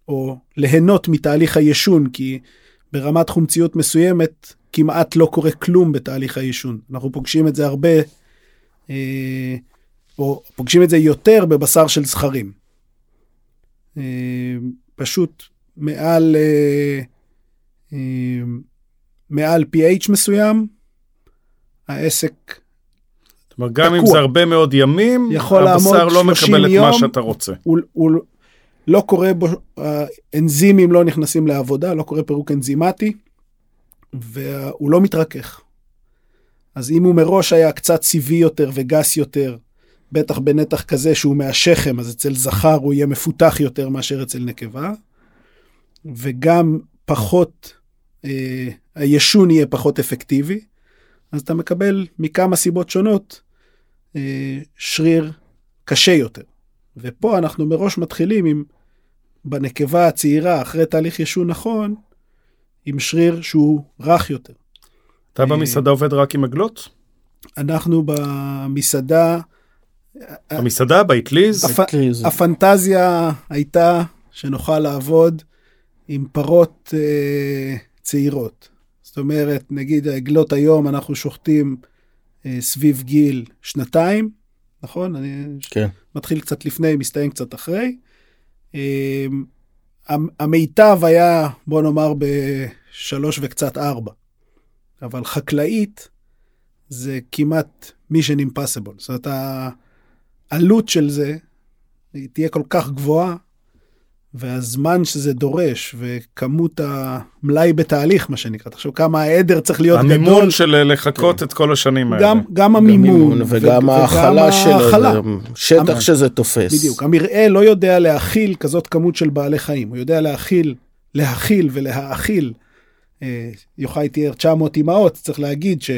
או ליהנות מתהליך הישון, כי ברמת חומציות מסוימת כמעט לא קורה כלום בתהליך הישון. אנחנו פוגשים את זה הרבה אה, או פוגשים את זה יותר בבשר של זכרים. אה, פשוט מעל, אה, אה, מעל pH מסוים, העסק
אומרת, גם תקוע. אם זה הרבה מאוד ימים,
יכול הבשר
לא מקבל את מה שאתה רוצה.
הוא, הוא לא קורה בו, האנזימים לא נכנסים לעבודה, לא קורה פירוק אנזימטי, והוא לא מתרכך. אז אם הוא מראש היה קצת סיבי יותר וגס יותר, בטח בנתח כזה שהוא מהשכם, אז אצל זכר הוא יהיה מפותח יותר מאשר אצל נקבה, וגם פחות, אה, הישון יהיה פחות אפקטיבי, אז אתה מקבל מכמה סיבות שונות אה, שריר קשה יותר. ופה אנחנו מראש מתחילים עם, בנקבה הצעירה, אחרי תהליך ישון נכון, עם שריר שהוא רך יותר.
אתה במסעדה עובד רק עם עגלות?
אנחנו במסעדה
במסעדה, באטליז?
הפנטזיה הייתה שנוכל לעבוד עם פרות אה, צעירות. זאת אומרת, נגיד העגלות היום, אנחנו שוחטים אה, סביב גיל שנתיים, נכון? אני
כן.
מתחיל קצת לפני, מסתיים קצת אחרי. אה, המיטב היה, בוא נאמר, בשלוש וקצת ארבע. אבל חקלאית זה כמעט mission impossible. זאת אומרת, העלות של זה היא תהיה כל כך גבוהה, והזמן שזה דורש, וכמות המלאי בתהליך, מה שנקרא. תחשוב כמה העדר צריך להיות
המימון
גדול.
המימון של לחכות כן. את כל השנים האלה.
גם, גם המימון.
וגם ו- ההכלה שלו, שטח המ... שזה תופס.
בדיוק. המרעה לא יודע להכיל כזאת כמות של בעלי חיים, הוא יודע להכיל, להכיל ולהאכיל. אה, יוחאי תיאר 900 אמהות, צריך להגיד ש...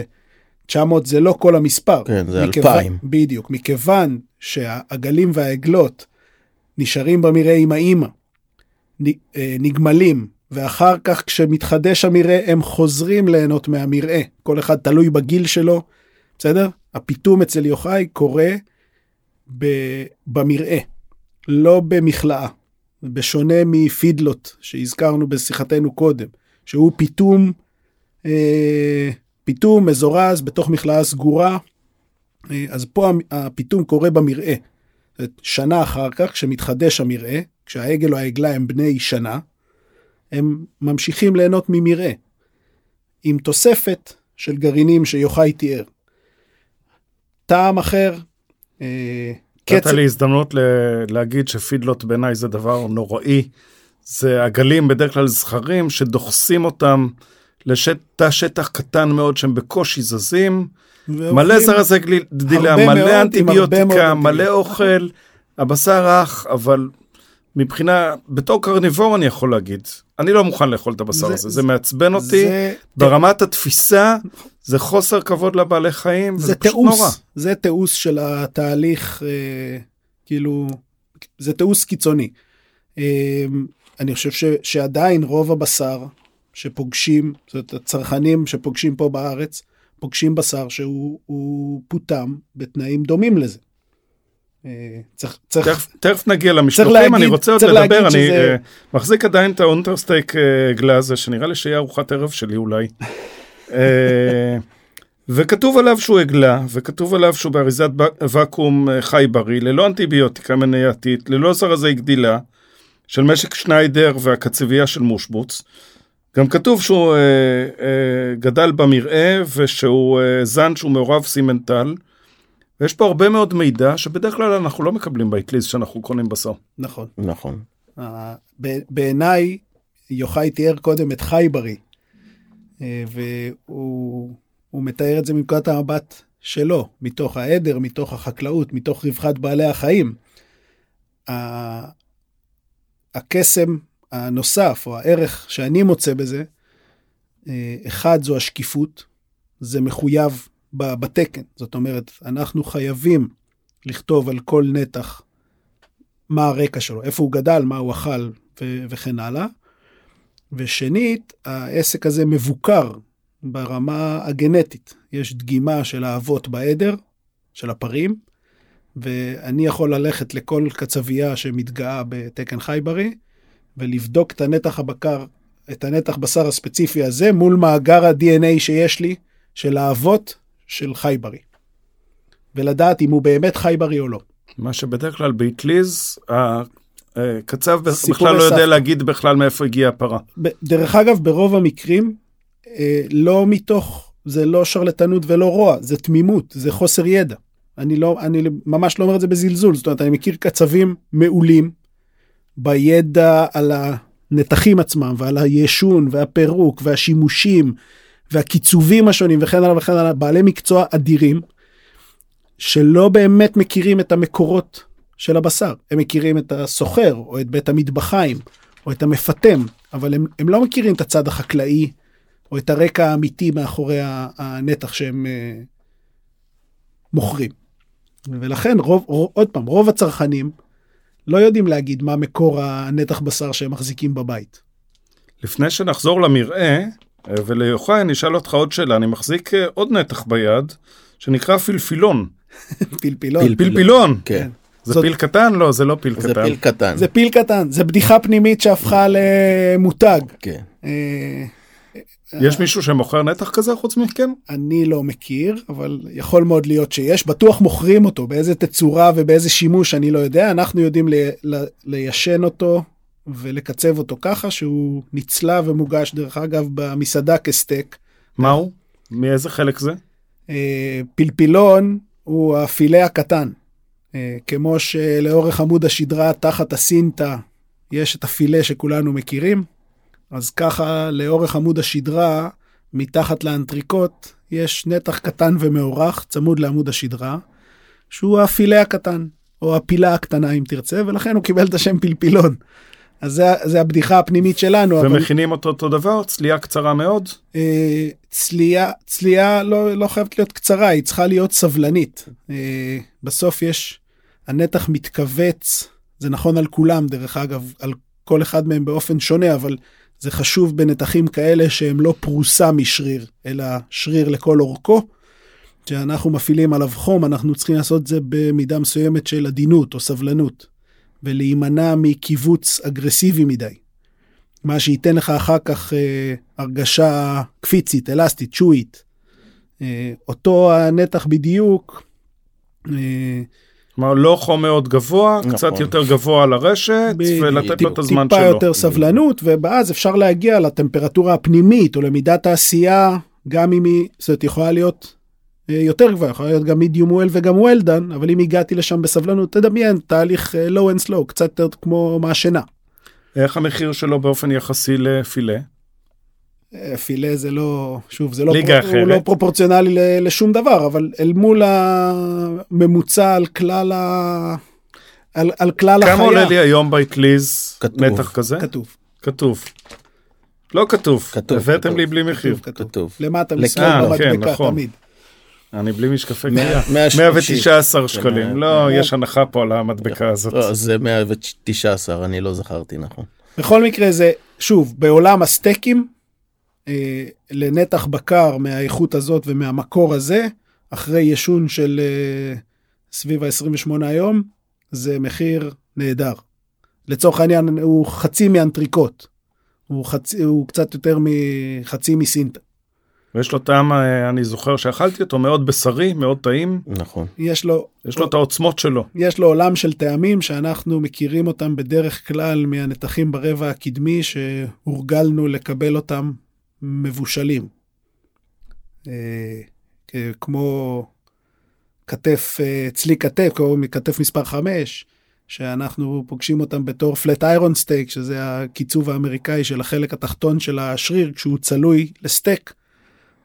900 זה לא כל המספר.
כן, זה מכיוון, 2,000.
בדיוק. מכיוון שהעגלים והעגלות נשארים במרעה עם האימא, נגמלים, ואחר כך כשמתחדש המרעה הם חוזרים ליהנות מהמרעה. כל אחד תלוי בגיל שלו, בסדר? הפיתום אצל יוחאי קורה ב- במרעה, לא במכלאה. בשונה מפידלוט שהזכרנו בשיחתנו קודם, שהוא פיתום אה, פיתום מזורז בתוך מכלאה סגורה, אה, אז פה הפיתום קורה במרעה. שנה אחר כך, כשמתחדש המרעה, כשהעגל או העגלה הם בני שנה, הם ממשיכים ליהנות ממרעה, עם תוספת של גרעינים שיוחאי תיאר. טעם אחר,
אה, קצב... נתת לי הזדמנות להגיד שפידלות בעיניי זה דבר נוראי. זה עגלים בדרך כלל זכרים שדוחסים אותם לתא שטח קטן מאוד שהם בקושי זזים, מלא זרזי גליל- גדילה,
הרבה מאוד עם
מלא אנטיביוטיקה, מלא. אוכל, הבשר רך, אבל מבחינה, בתור קרניבור אני יכול להגיד, אני לא מוכן לאכול את הבשר
זה-
הזה,
זה-
זה מעצבן אותי,
זה,
ברמת התפיסה, זה חוסר כבוד לבעלי חיים,
זה
פשוט נורא.
תיעוש, זה תיעוש של התהליך, אה, כאילו, זה תיעוש קיצוני. אה, אני חושב ש, שעדיין רוב הבשר שפוגשים, זאת אומרת, הצרכנים שפוגשים פה בארץ, פוגשים בשר שהוא הוא פוטם בתנאים דומים לזה. אה, צריך, צריך,
תכף- נגיע למשלוחים, אני רוצה עוד לדבר, אני אה, מחזיק עדיין את האונטרסטייק אה, גלאז, הזה, שנראה לי שיהיה ארוחת ערב שלי אולי. וכתוב עליו שהוא עגלה, וכתוב עליו שהוא באריזת ואקום חי בריא, ללא אנטיביוטיקה מניעתית, ללא זרזי גדילה, של משק שניידר והקצבייה של מושבוץ. גם כתוב שהוא אה, אה, גדל במרעה ושהוא אה, זן שהוא מעורב סימנטל. ויש פה הרבה מאוד מידע שבדרך כלל אנחנו לא מקבלים באטליז שאנחנו קונים בשר.
נכון.
נכון.
ב- בעיניי, יוחאי תיאר קודם את חייברי, אה, והוא הוא מתאר את זה מנקודת המבט שלו, מתוך העדר, מתוך החקלאות, מתוך רווחת בעלי החיים. ה- הקסם הנוסף, או הערך שאני מוצא בזה, אה, אחד זו השקיפות, זה מחויב בתקן. זאת אומרת, אנחנו חייבים לכתוב על כל נתח מה הרקע שלו, איפה הוא גדל, מה הוא אכל ו- וכן הלאה. ושנית, העסק הזה מבוקר ברמה הגנטית. יש דגימה של האבות בעדר, של הפרים, ואני יכול ללכת לכל קצבייה שמתגאה בתקן חי בריא, ולבדוק את הנתח הבקר, את הנתח בשר הספציפי הזה, מול מאגר ה-DNA שיש לי, של האבות של חי בריא. ולדעת אם הוא באמת חי בריא או לא.
מה שבדרך כלל באטליז, הקצב
סיפורי
בכלל לא יודע. להגיד בכלל מאיפה הגיעה הפרה.
דרך אגב, ברוב המקרים, אה, לא מתוך, זה לא שרלטנות ולא רוע, זה תמימות, זה חוסר ידע. אני לא, אני ממש לא אומר את זה בזלזול, זאת אומרת, אני מכיר קצבים מעולים בידע על הנתחים עצמם ועל הישון והפירוק והשימושים והקיצובים השונים וכן הלאה וכן הלאה, בעלי מקצוע אדירים, שלא באמת מכירים את המקורות של הבשר. הם מכירים את הסוחר או את בית המטבחיים או את המפטם, אבל הם, הם לא מכירים את הצד החקלאי או את הרקע האמיתי מאחורי הנתח שהם אה, מוכרים. ולכן רוב, רוב, עוד פעם, רוב הצרכנים לא יודעים להגיד מה מקור הנתח בשר שהם מחזיקים בבית.
לפני שנחזור למרעה, וליוחאי אני אשאל אותך עוד שאלה, אני מחזיק אה, עוד נתח ביד, שנקרא פילפילון.
פלפילון.
פיל-
פילפילון.
כן.
זה
זאת-
פיל קטן? לא, זה לא פיל
זה
קטן.
פיל קטן.
זה פיל קטן, זה בדיחה פנימית שהפכה למותג.
כן.
אה,
יש מישהו שמוכר נתח כזה חוץ מכם?
אני לא מכיר, אבל יכול מאוד להיות שיש. בטוח מוכרים אותו, באיזה תצורה ובאיזה שימוש אני לא יודע. אנחנו יודעים ליישן אותו ולקצב אותו ככה שהוא נצלה ומוגש, דרך אגב, במסעדה כסטייק.
מה הוא? מאיזה חלק זה?
אה, פלפילון הוא הפילה הקטן. אה, כמו שלאורך עמוד השדרה תחת הסינטה יש את הפילה שכולנו מכירים, אז ככה לאורך עמוד השדרה מתחת לאנטריקוט יש נתח קטן ומאורך צמוד לעמוד השדרה, שהוא הפילה הקטן, או הפילה הקטנה אם תרצה, ולכן הוא קיבל את השם פלפילון. אז זה, זה הבדיחה הפנימית שלנו. אבל...
ומכינים אותו אותו דבר? צלייה קצרה מאוד?
אה, צלייה, צלייה לא, לא חייבת להיות קצרה, היא צריכה להיות סבלנית. אה, בסוף יש, הנתח מתכווץ, זה נכון על כולם דרך אגב, על כל אחד מהם באופן שונה, אבל זה חשוב בנתחים כאלה שהם לא פרוסה משריר, אלא שריר לכל אורכו. כשאנחנו מפעילים עליו חום, אנחנו צריכים לעשות את זה במידה מסוימת של עדינות או סבלנות, ולהימנע מקיבוץ אגרסיבי מדי. מה שייתן לך אחר כך אה, הרגשה קפיצית, אלסטית, שועית. אה, אותו הנתח בדיוק, אה,
כלומר, לא חום מאוד גבוה,
נכון.
קצת יותר גבוה על הרשת,
בדיוק.
ולתת לו את הזמן
טיפה
שלו.
יותר סבלנות, ואז אפשר להגיע לטמפרטורה הפנימית או למידת העשייה, גם אם היא, זאת אומרת, יכולה להיות אה, יותר גבוהה, יכולה להיות גם medium well וגם done, אבל אם הגעתי לשם בסבלנות, תדמיין, תהליך אה, low and slow, קצת יותר כמו מעשנה.
איך המחיר שלו באופן יחסי לפילה?
אה, פילה זה לא, שוב, זה לא,
ליגה
פר-
אחרת.
הוא לא פרופורציונלי ל- לשום דבר, אבל אל מול הממוצע על כלל ה... על, על כלל
כמה
החיה,
עולה לי היום באטליז. נתח כזה?
כתוב,
כתוב. לא כתוב.
כתוב,
הבאתם
כתוב.
לי בלי מחיר.
כתוב, כתוב.
כתוב.
למטה
אה,
מסלול
כן,
במדבקה
נכון.
תמיד.
אני בלי משקפי קריאה.
130.
119 שקלים.
מאה-
לא, יש הנחה פה על המדבקה הזאת.
לא, זה 119 אני לא זכרתי נכון.
בכל מקרה זה, שוב, בעולם הסטייקים, אה, לנתח בקר מהאיכות הזאת ומהמקור הזה, אחרי ישון של אה, סביב ה-28 היום, זה מחיר נהדר. לצורך העניין הוא חצי מאנטריקוט. הוא, חצי, הוא קצת יותר מחצי מסינטה.
ויש לו טעם, אה, אני זוכר שאכלתי אותו מאוד בשרי, מאוד טעים.
נכון.
יש לו,
יש לו את העוצמות שלו.
יש לו עולם של טעמים שאנחנו מכירים אותם בדרך כלל מהנתחים ברבע הקדמי שהורגלנו לקבל אותם מבושלים. אה, כמו כתף, אה, צלי כתף, כמו מכתף מספר 5, שאנחנו פוגשים אותם בתור פלט איירון סטייק, שזה הקיצוב האמריקאי של החלק התחתון של השריר, כשהוא צלוי לסטייק.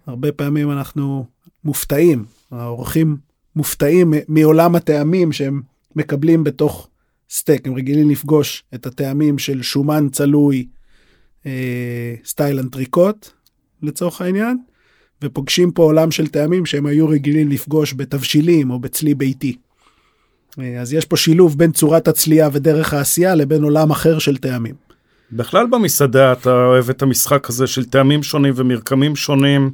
הרבה פעמים אנחנו מופתעים, האורחים מופתעים מעולם הטעמים שהם מקבלים בתוך סטייק. הם רגילים לפגוש את הטעמים של שומן צלוי, אה, style אנטריקוט, לצורך העניין, ופוגשים פה עולם של טעמים שהם היו רגילים לפגוש בתבשילים או בצלי ביתי. אה, אז יש פה שילוב בין צורת הצלייה ודרך העשייה לבין עולם אחר של טעמים.
בכלל במסעדה אתה אוהב את המשחק הזה של טעמים שונים ומרקמים שונים.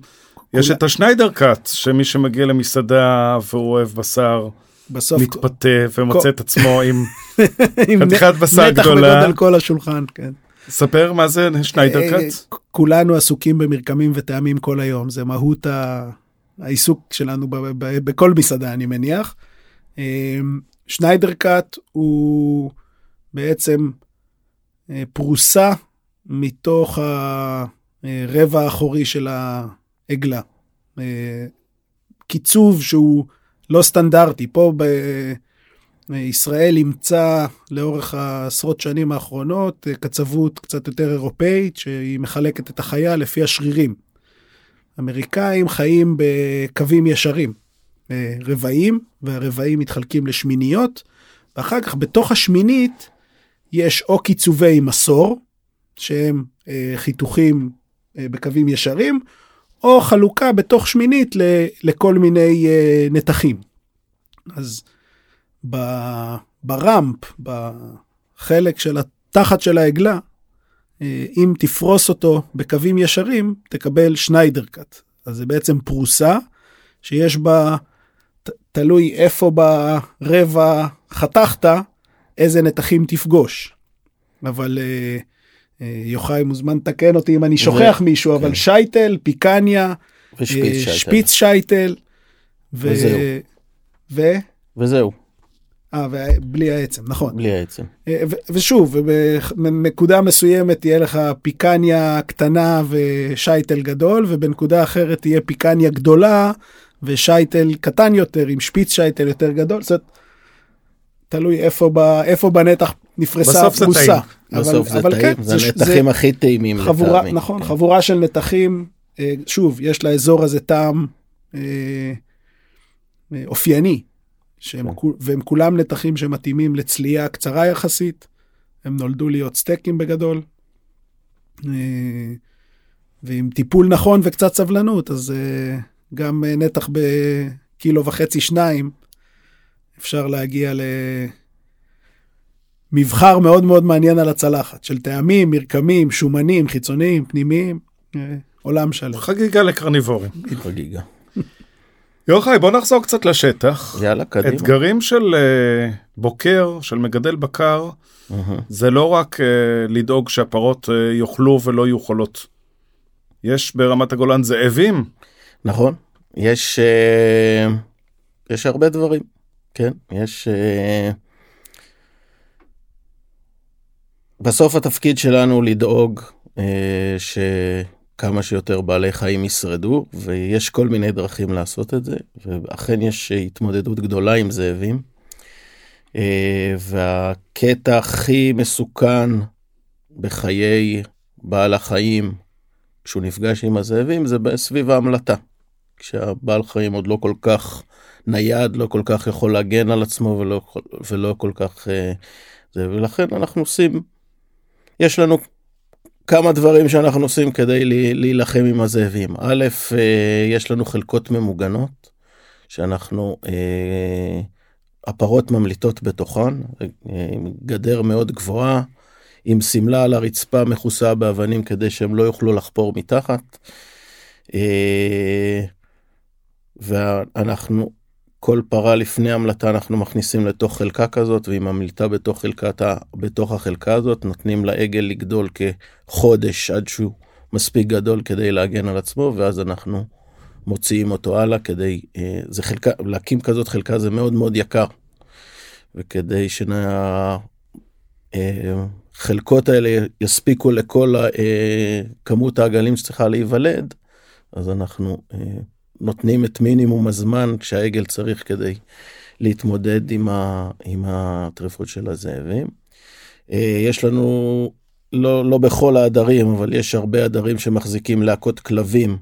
יש
כולה-
את השניידר קאט, שמי שמגיע למסעדה והוא אוהב בשר,
בסוף
מתפתה ומוצא
כל-
את עצמו עם... חתיכת בשר
נתח
גדולה.
בגודל כל השולחן, כן.
ספר מה זה שניידר
אה,
קאט?
כולנו עסוקים במרקמים וטעמים כל היום, זה מהות ה- העיסוק שלנו ב- ב- בכל מסעדה, אני מניח. אה, שניידר קאט הוא בעצם פרוסה מתוך הרבע האחורי של העגלה. אה, קיצוב שהוא לא סטנדרטי. פה בישראל אימצה לאורך העשרות שנים האחרונות אה, קצבות קצת יותר אירופאית, שהיא מחלקת את החיה לפי השרירים. אמריקאים חיים בקווים ישרים, אה, רבעים, והרבעים מתחלקים לשמיניות, ואחר כך בתוך השמינית יש או קיצובי מסור, שהם אה, חיתוכים אה, בקווים ישרים, או חלוקה בתוך שמינית ל- לכל מיני אה, נתחים. אז ב- ברמפ, בחלק של התחת של העגלה, אה, אם תפרוס אותו בקווים ישרים, תקבל שניידר קאט. אז זה בעצם פרוסה שיש בה, ת- תלוי איפה ברבע חתכת, איזה נתחים תפגוש. אבל אה, אה, יוחאי מוזמן לתקן אותי אם אני שוכח מישהו, אבל
כן.
שייטל, פיקניה,
ושפיץ
אה,
שייטל.
שפיץ שייטל, ו...
וזהו.
ו...
וזהו,
אה, ובלי העצם, נכון.
בלי העצם.
אה, ו- ושוב, בנקודה מסוימת תהיה לך פיקניה קטנה ושייטל גדול, ובנקודה אחרת תהיה פיקניה גדולה ושייטל קטן יותר, עם שפיץ שייטל יותר גדול. זאת אומרת, תלוי איפה, ב, איפה בנתח נפרסה
בסוף זה
הפרוסה.
טעים.
בסוף זה
אבל
טעים,
כן,
זה הנתחים הכי טעימים
חבורה,
לטעמי.
נכון,
כן.
חבורה של נתחים, אה, שוב, יש לאזור הזה טעם אה, אה, אופייני, שהם,
כן.
והם כולם נתחים שמתאימים לצלייה קצרה יחסית, הם נולדו להיות סטייקים בגדול, אה, ועם טיפול נכון וקצת סבלנות, אז אה, גם נתח בקילו וחצי שניים, אפשר להגיע ל... מבחר מאוד מאוד מעניין על הצלחת, של טעמים, מרקמים, שומנים, חיצוניים, פנימיים, אה, עולם שלם.
חגיגה לקרניבורים.
חגיגה.
יוחאי, בוא נחזור קצת לשטח.
יאללה, קדימה.
אתגרים של אה, בוקר, של מגדל בקר,
אהה.
זה לא רק אה, לדאוג שהפרות אה, יאכלו ולא יהיו חולות. יש ברמת הגולן זאבים,
נכון, יש, אה, יש הרבה דברים, כן, יש... אה, בסוף התפקיד שלנו לדאוג אה, שכמה שיותר בעלי חיים ישרדו, ויש כל מיני דרכים לעשות את זה, ואכן יש התמודדות גדולה עם זאבים. אה, והקטע הכי מסוכן בחיי בעל החיים כשהוא נפגש עם הזאבים זה סביב ההמלטה. כשהבעל חיים עוד לא כל כך נייד, לא כל כך יכול להגן על עצמו ולא, ולא כל כך... אה, זה, ולכן אנחנו עושים, יש לנו כמה דברים שאנחנו עושים כדי להילחם עם הזאבים. א', אה, יש לנו חלקות ממוגנות, שאנחנו, אה, הפרות ממליטות בתוכן, גדר מאוד גבוהה, עם שמלה על הרצפה מכוסה באבנים כדי שהם לא יוכלו לחפור מתחת. ואנחנו כל פרה לפני המלטה אנחנו מכניסים לתוך חלקה כזאת והיא ממליטה בתוך, חלקת. בתוך החלקה הזאת נותנים לעגל לגדול כחודש עד שהוא מספיק גדול כדי להגן על עצמו ואז אנחנו מוציאים אותו הלאה כדי אה, זה חלקה להקים כזאת חלקה זה מאוד מאוד יקר. וכדי שהחלקות אה, האלה יספיקו לכל אה, כמות העגלים שצריכה להיוולד אז אנחנו נותנים את מינימום הזמן שהעגל צריך כדי להתמודד עם, ה, עם הטרפות של הזאבים. אה, יש לנו, לא, לא בכל העדרים, אבל יש הרבה עדרים שמחזיקים להקות כלבים,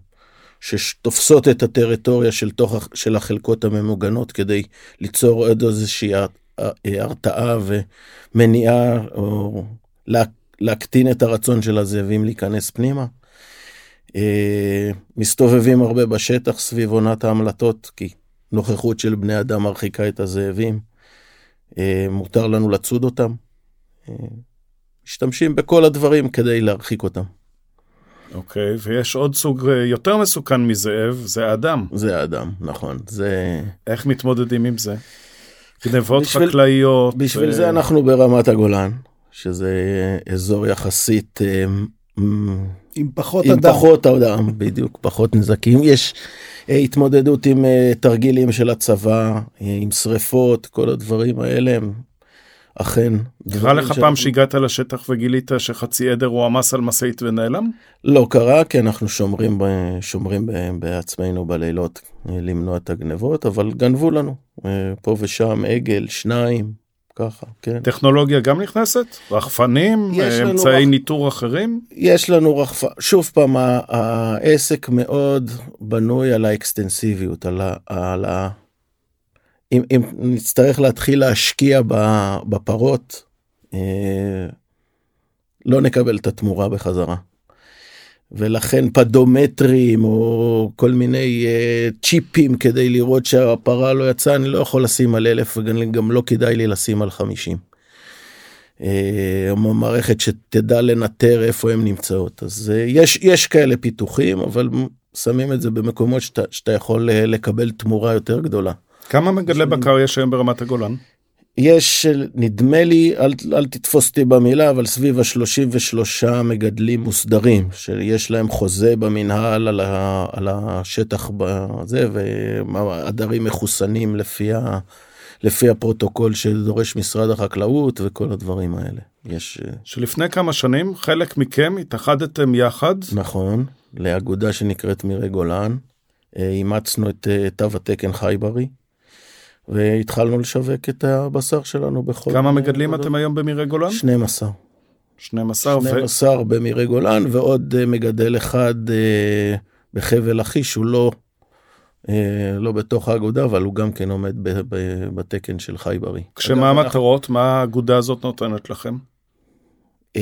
שתופסות את הטריטוריה של, תוך, של החלקות הממוגנות כדי ליצור עוד איזושהי הרתעה ומניעה, או להקטין את הרצון של הזאבים להיכנס פנימה. אה, מסתובבים הרבה בשטח סביב עונת ההמלטות, כי נוכחות של בני אדם מרחיקה את הזאבים. אה, מותר לנו לצוד אותם. אה, משתמשים בכל הדברים כדי להרחיק אותם.
אוקיי, okay, ויש עוד סוג יותר מסוכן מזאב, זה האדם.
זה האדם, נכון. זה...
איך מתמודדים עם זה? גנבות בשביל, חקלאיות.
בשביל ו... זה אנחנו ברמת הגולן, שזה אזור יחסית
עם פחות
עם
אדם.
עם פחות אדם, בדיוק, פחות נזקים. יש uh, התמודדות עם uh, תרגילים של הצבא, uh, עם שריפות, כל הדברים האלה הם אכן.
קרה לך פעם שהגעת לשטח וגילית שחצי עדר הועמס על משאית ונעלם?
לא קרה, כי אנחנו שומרים, ב, שומרים ב, בעצמנו בלילות למנוע את הגנבות, אבל גנבו לנו, פה ושם עגל, שניים, ככה, כן.
טכנולוגיה גם נכנסת? רחפנים? אמצעי רח... ניטור אחרים?
יש לנו רחפ... שוב פעם, העסק מאוד בנוי על האקסטנסיביות, על ה... על ה... אם, אם נצטרך להתחיל להשקיע בפרות, אה, לא נקבל את התמורה בחזרה. ולכן פדומטרים או כל מיני uh, צ'יפים כדי לראות שהפרה לא יצאה, אני לא יכול לשים על אלף וגם לא כדאי לי לשים על חמישים. Uh, מערכת שתדע לנטר איפה הן נמצאות. אז uh, יש, יש כאלה פיתוחים, אבל שמים את זה במקומות שאתה, שאתה יכול לקבל תמורה יותר גדולה.
כמה מגדלי בקר יש היום ברמת הגולן?
יש, נדמה לי, אל, אל תתפוס אותי במילה, אבל סביב ה-33 מגדלים מוסדרים, שיש להם חוזה במנהל על, ה, על השטח בזה, ועדרים מחוסנים לפי, ה, לפי הפרוטוקול שדורש משרד החקלאות וכל הדברים האלה. יש...
שלפני כמה שנים חלק מכם התאחדתם יחד.
נכון, לאגודה שנקראת מירי גולן. אה, אימצנו את אה, תו התקן חייברי. והתחלנו לשווק את הבשר שלנו בכל...
כמה מגדלים אתם היום במירי גולן?
12.
12
12 ו... במירי גולן ועוד uh, מגדל אחד uh, בחבל לכיש שהוא לא uh, לא בתוך האגודה אבל הוא גם כן עומד ב, ב, בתקן של חי בריא.
כשמה המטרות מה האגודה הזאת נותנת לכם?
Uh,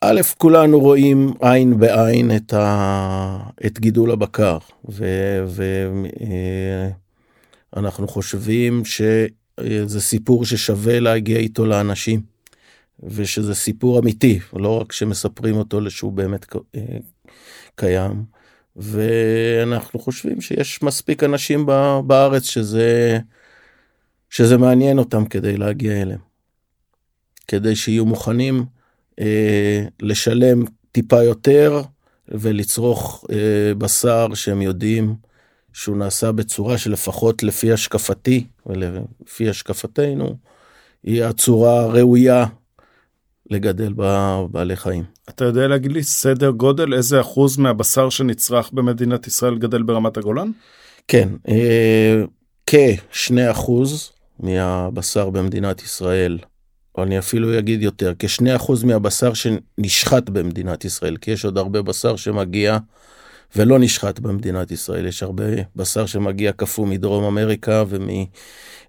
א', כולנו רואים עין בעין את, ה... את גידול הבקר, ו... ו... אנחנו חושבים שזה סיפור ששווה להגיע איתו לאנשים, ושזה סיפור אמיתי, לא רק שמספרים אותו שהוא באמת אה, קיים. ואנחנו חושבים שיש מספיק אנשים בארץ שזה, שזה מעניין אותם כדי להגיע אליהם. כדי שיהיו מוכנים אה, לשלם טיפה יותר ולצרוך אה, בשר שהם יודעים שהוא נעשה בצורה שלפחות לפי השקפתי ולפי השקפתנו, היא הצורה הראויה לגדל בעלי חיים.
אתה יודע להגיד לי סדר גודל איזה אחוז מהבשר שנצרך במדינת ישראל גדל ברמת הגולן?
כן, אה, כשני אחוז מהבשר במדינת ישראל אני אפילו אגיד יותר, כשני אחוז מהבשר שנשחט במדינת ישראל, כי יש עוד הרבה בשר שמגיע ולא נשחט במדינת ישראל, יש הרבה בשר שמגיע קפוא מדרום אמריקה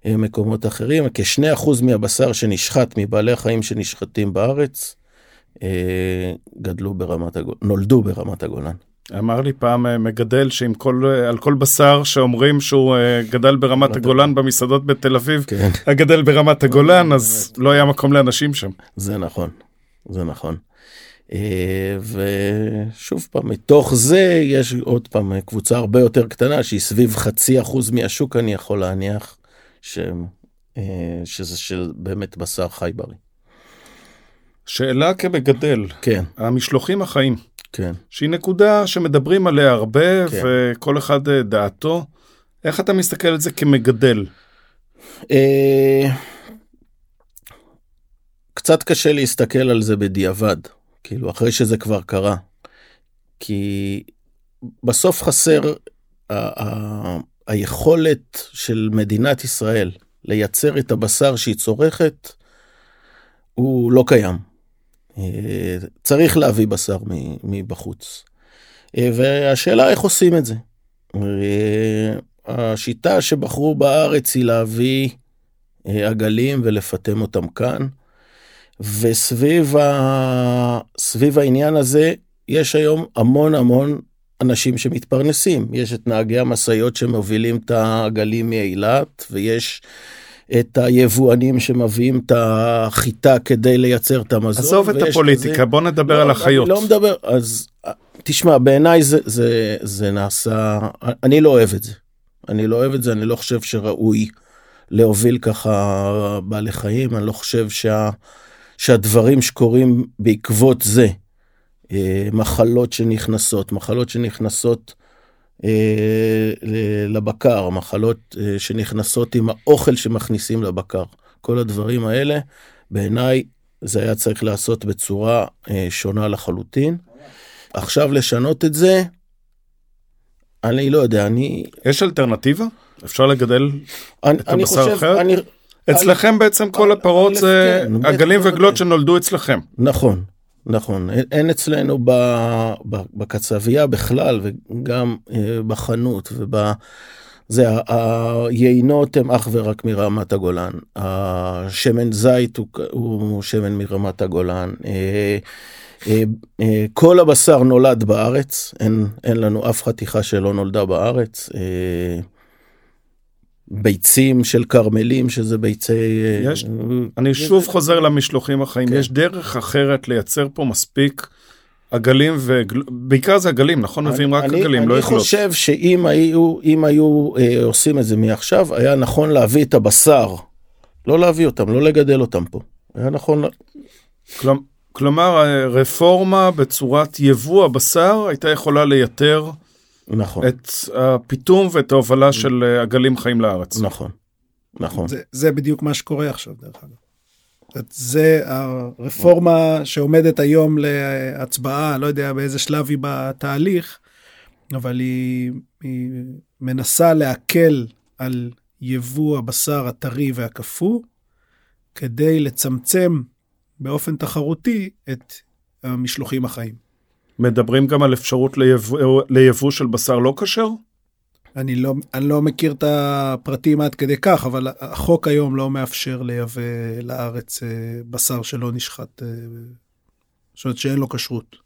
וממקומות אחרים, כשני אחוז מהבשר שנשחט מבעלי החיים שנשחטים בארץ, אה, גדלו ברמת הגולן, נולדו ברמת הגולן.
אמר לי פעם אה, מגדל שעם כל, אה, על כל בשר שאומרים שהוא גדל ברמת הגולן במסעדות בתל אביב, כן. הגדל ברמת הגולן, אז לא היה מקום לאנשים שם.
זה נכון, זה נכון. ושוב פעם, מתוך זה יש עוד פעם קבוצה הרבה יותר קטנה שהיא סביב חצי אחוז מהשוק, אני יכול להניח, ש... שזה של באמת בשר חי בריא.
שאלה כמגדל,
כן.
המשלוחים החיים,
כן.
שהיא נקודה שמדברים עליה הרבה כן. וכל אחד אה, דעתו, איך אתה מסתכל על זה כמגדל? אה,
קצת קשה להסתכל על זה בדיעבד, כאילו אחרי שזה כבר קרה, כי בסוף חסר ה- ה- היכולת של מדינת ישראל לייצר את הבשר שהיא צורכת, הוא לא קיים. אה, צריך להביא בשר מבחוץ. אה, והשאלה איך עושים את זה. אה, השיטה שבחרו בארץ היא להביא עגלים ולפטם אותם כאן. וסביב ה... העניין הזה יש היום המון המון אנשים שמתפרנסים. יש את נהגי המשאיות שמובילים את העגלים מאילת, ויש את היבואנים שמביאים את החיטה כדי לייצר את המזון.
עזוב את הפוליטיקה, כזה... בוא נדבר לא, על החיות.
לא מדבר, אז תשמע, בעיניי זה, זה, זה נעשה, אני לא אוהב את זה. אני לא אוהב את זה, אני לא חושב שראוי להוביל ככה בעלי חיים, אני לא חושב שה, שהדברים שקורים בעקבות זה, אה, מחלות שנכנסות, מחלות שנכנסות אה, לבקר, מחלות אה, שנכנסות עם האוכל שמכניסים לבקר. כל הדברים האלה, בעיניי זה היה צריך לעשות בצורה שונה לחלוטין. עכשיו לשנות את זה, אני לא יודע, אני...
יש אלטרנטיבה? אפשר לגדל אני, את הבשר אחרת? אני, אצלכם בעצם כל הפרות זה כן, עגלים וגלות שנולדו אצלכם.
נכון, נכון, אין אצלנו בקצבייה בכלל וגם אה, בחנות וב... זה היינות הם אך ורק מרמת הגולן, השמן זית הוא, הוא שמן מרמת הגולן, אה, אה, כל הבשר נולד בארץ, אין, אין לנו אף חתיכה שלא נולדה בארץ. ביצים של כרמלים שזה ביצי
יש אני שוב חוזר למשלוחים החיים כן. יש דרך אחרת לייצר פה מספיק עגלים ובעיקר זה עגלים נכון מביאים רק עגלים
לא יכולות. אני חושב שאם היו אם היו אה, עושים את זה מעכשיו היה נכון להביא את הבשר לא להביא אותם לא לגדל אותם פה היה נכון.
כלומר רפורמה בצורת יבוא הבשר הייתה יכולה לייתר
נכון.
את הפיתום ואת ההובלה של אה, עגלים חיים לארץ.
נכון, נכון.
זה, זה בדיוק מה שקורה עכשיו דרך אגב. זה הרפורמה שעומדת היום להצבעה, לא יודע באיזה שלב היא בתהליך, אבל היא, היא מנסה להקל על יבוא הבשר הטרי והקפוא, כדי לצמצם באופן תחרותי את המשלוחים החיים.
מדברים גם על אפשרות ליבוא, ליבוא של בשר לא כשר?
אני לא, אני לא מכיר את הפרטים עד כדי כך, אבל החוק היום לא מאפשר לייבא לארץ אה, בשר שלא נשחט, אה, זאת אומרת שאין לו כשרות.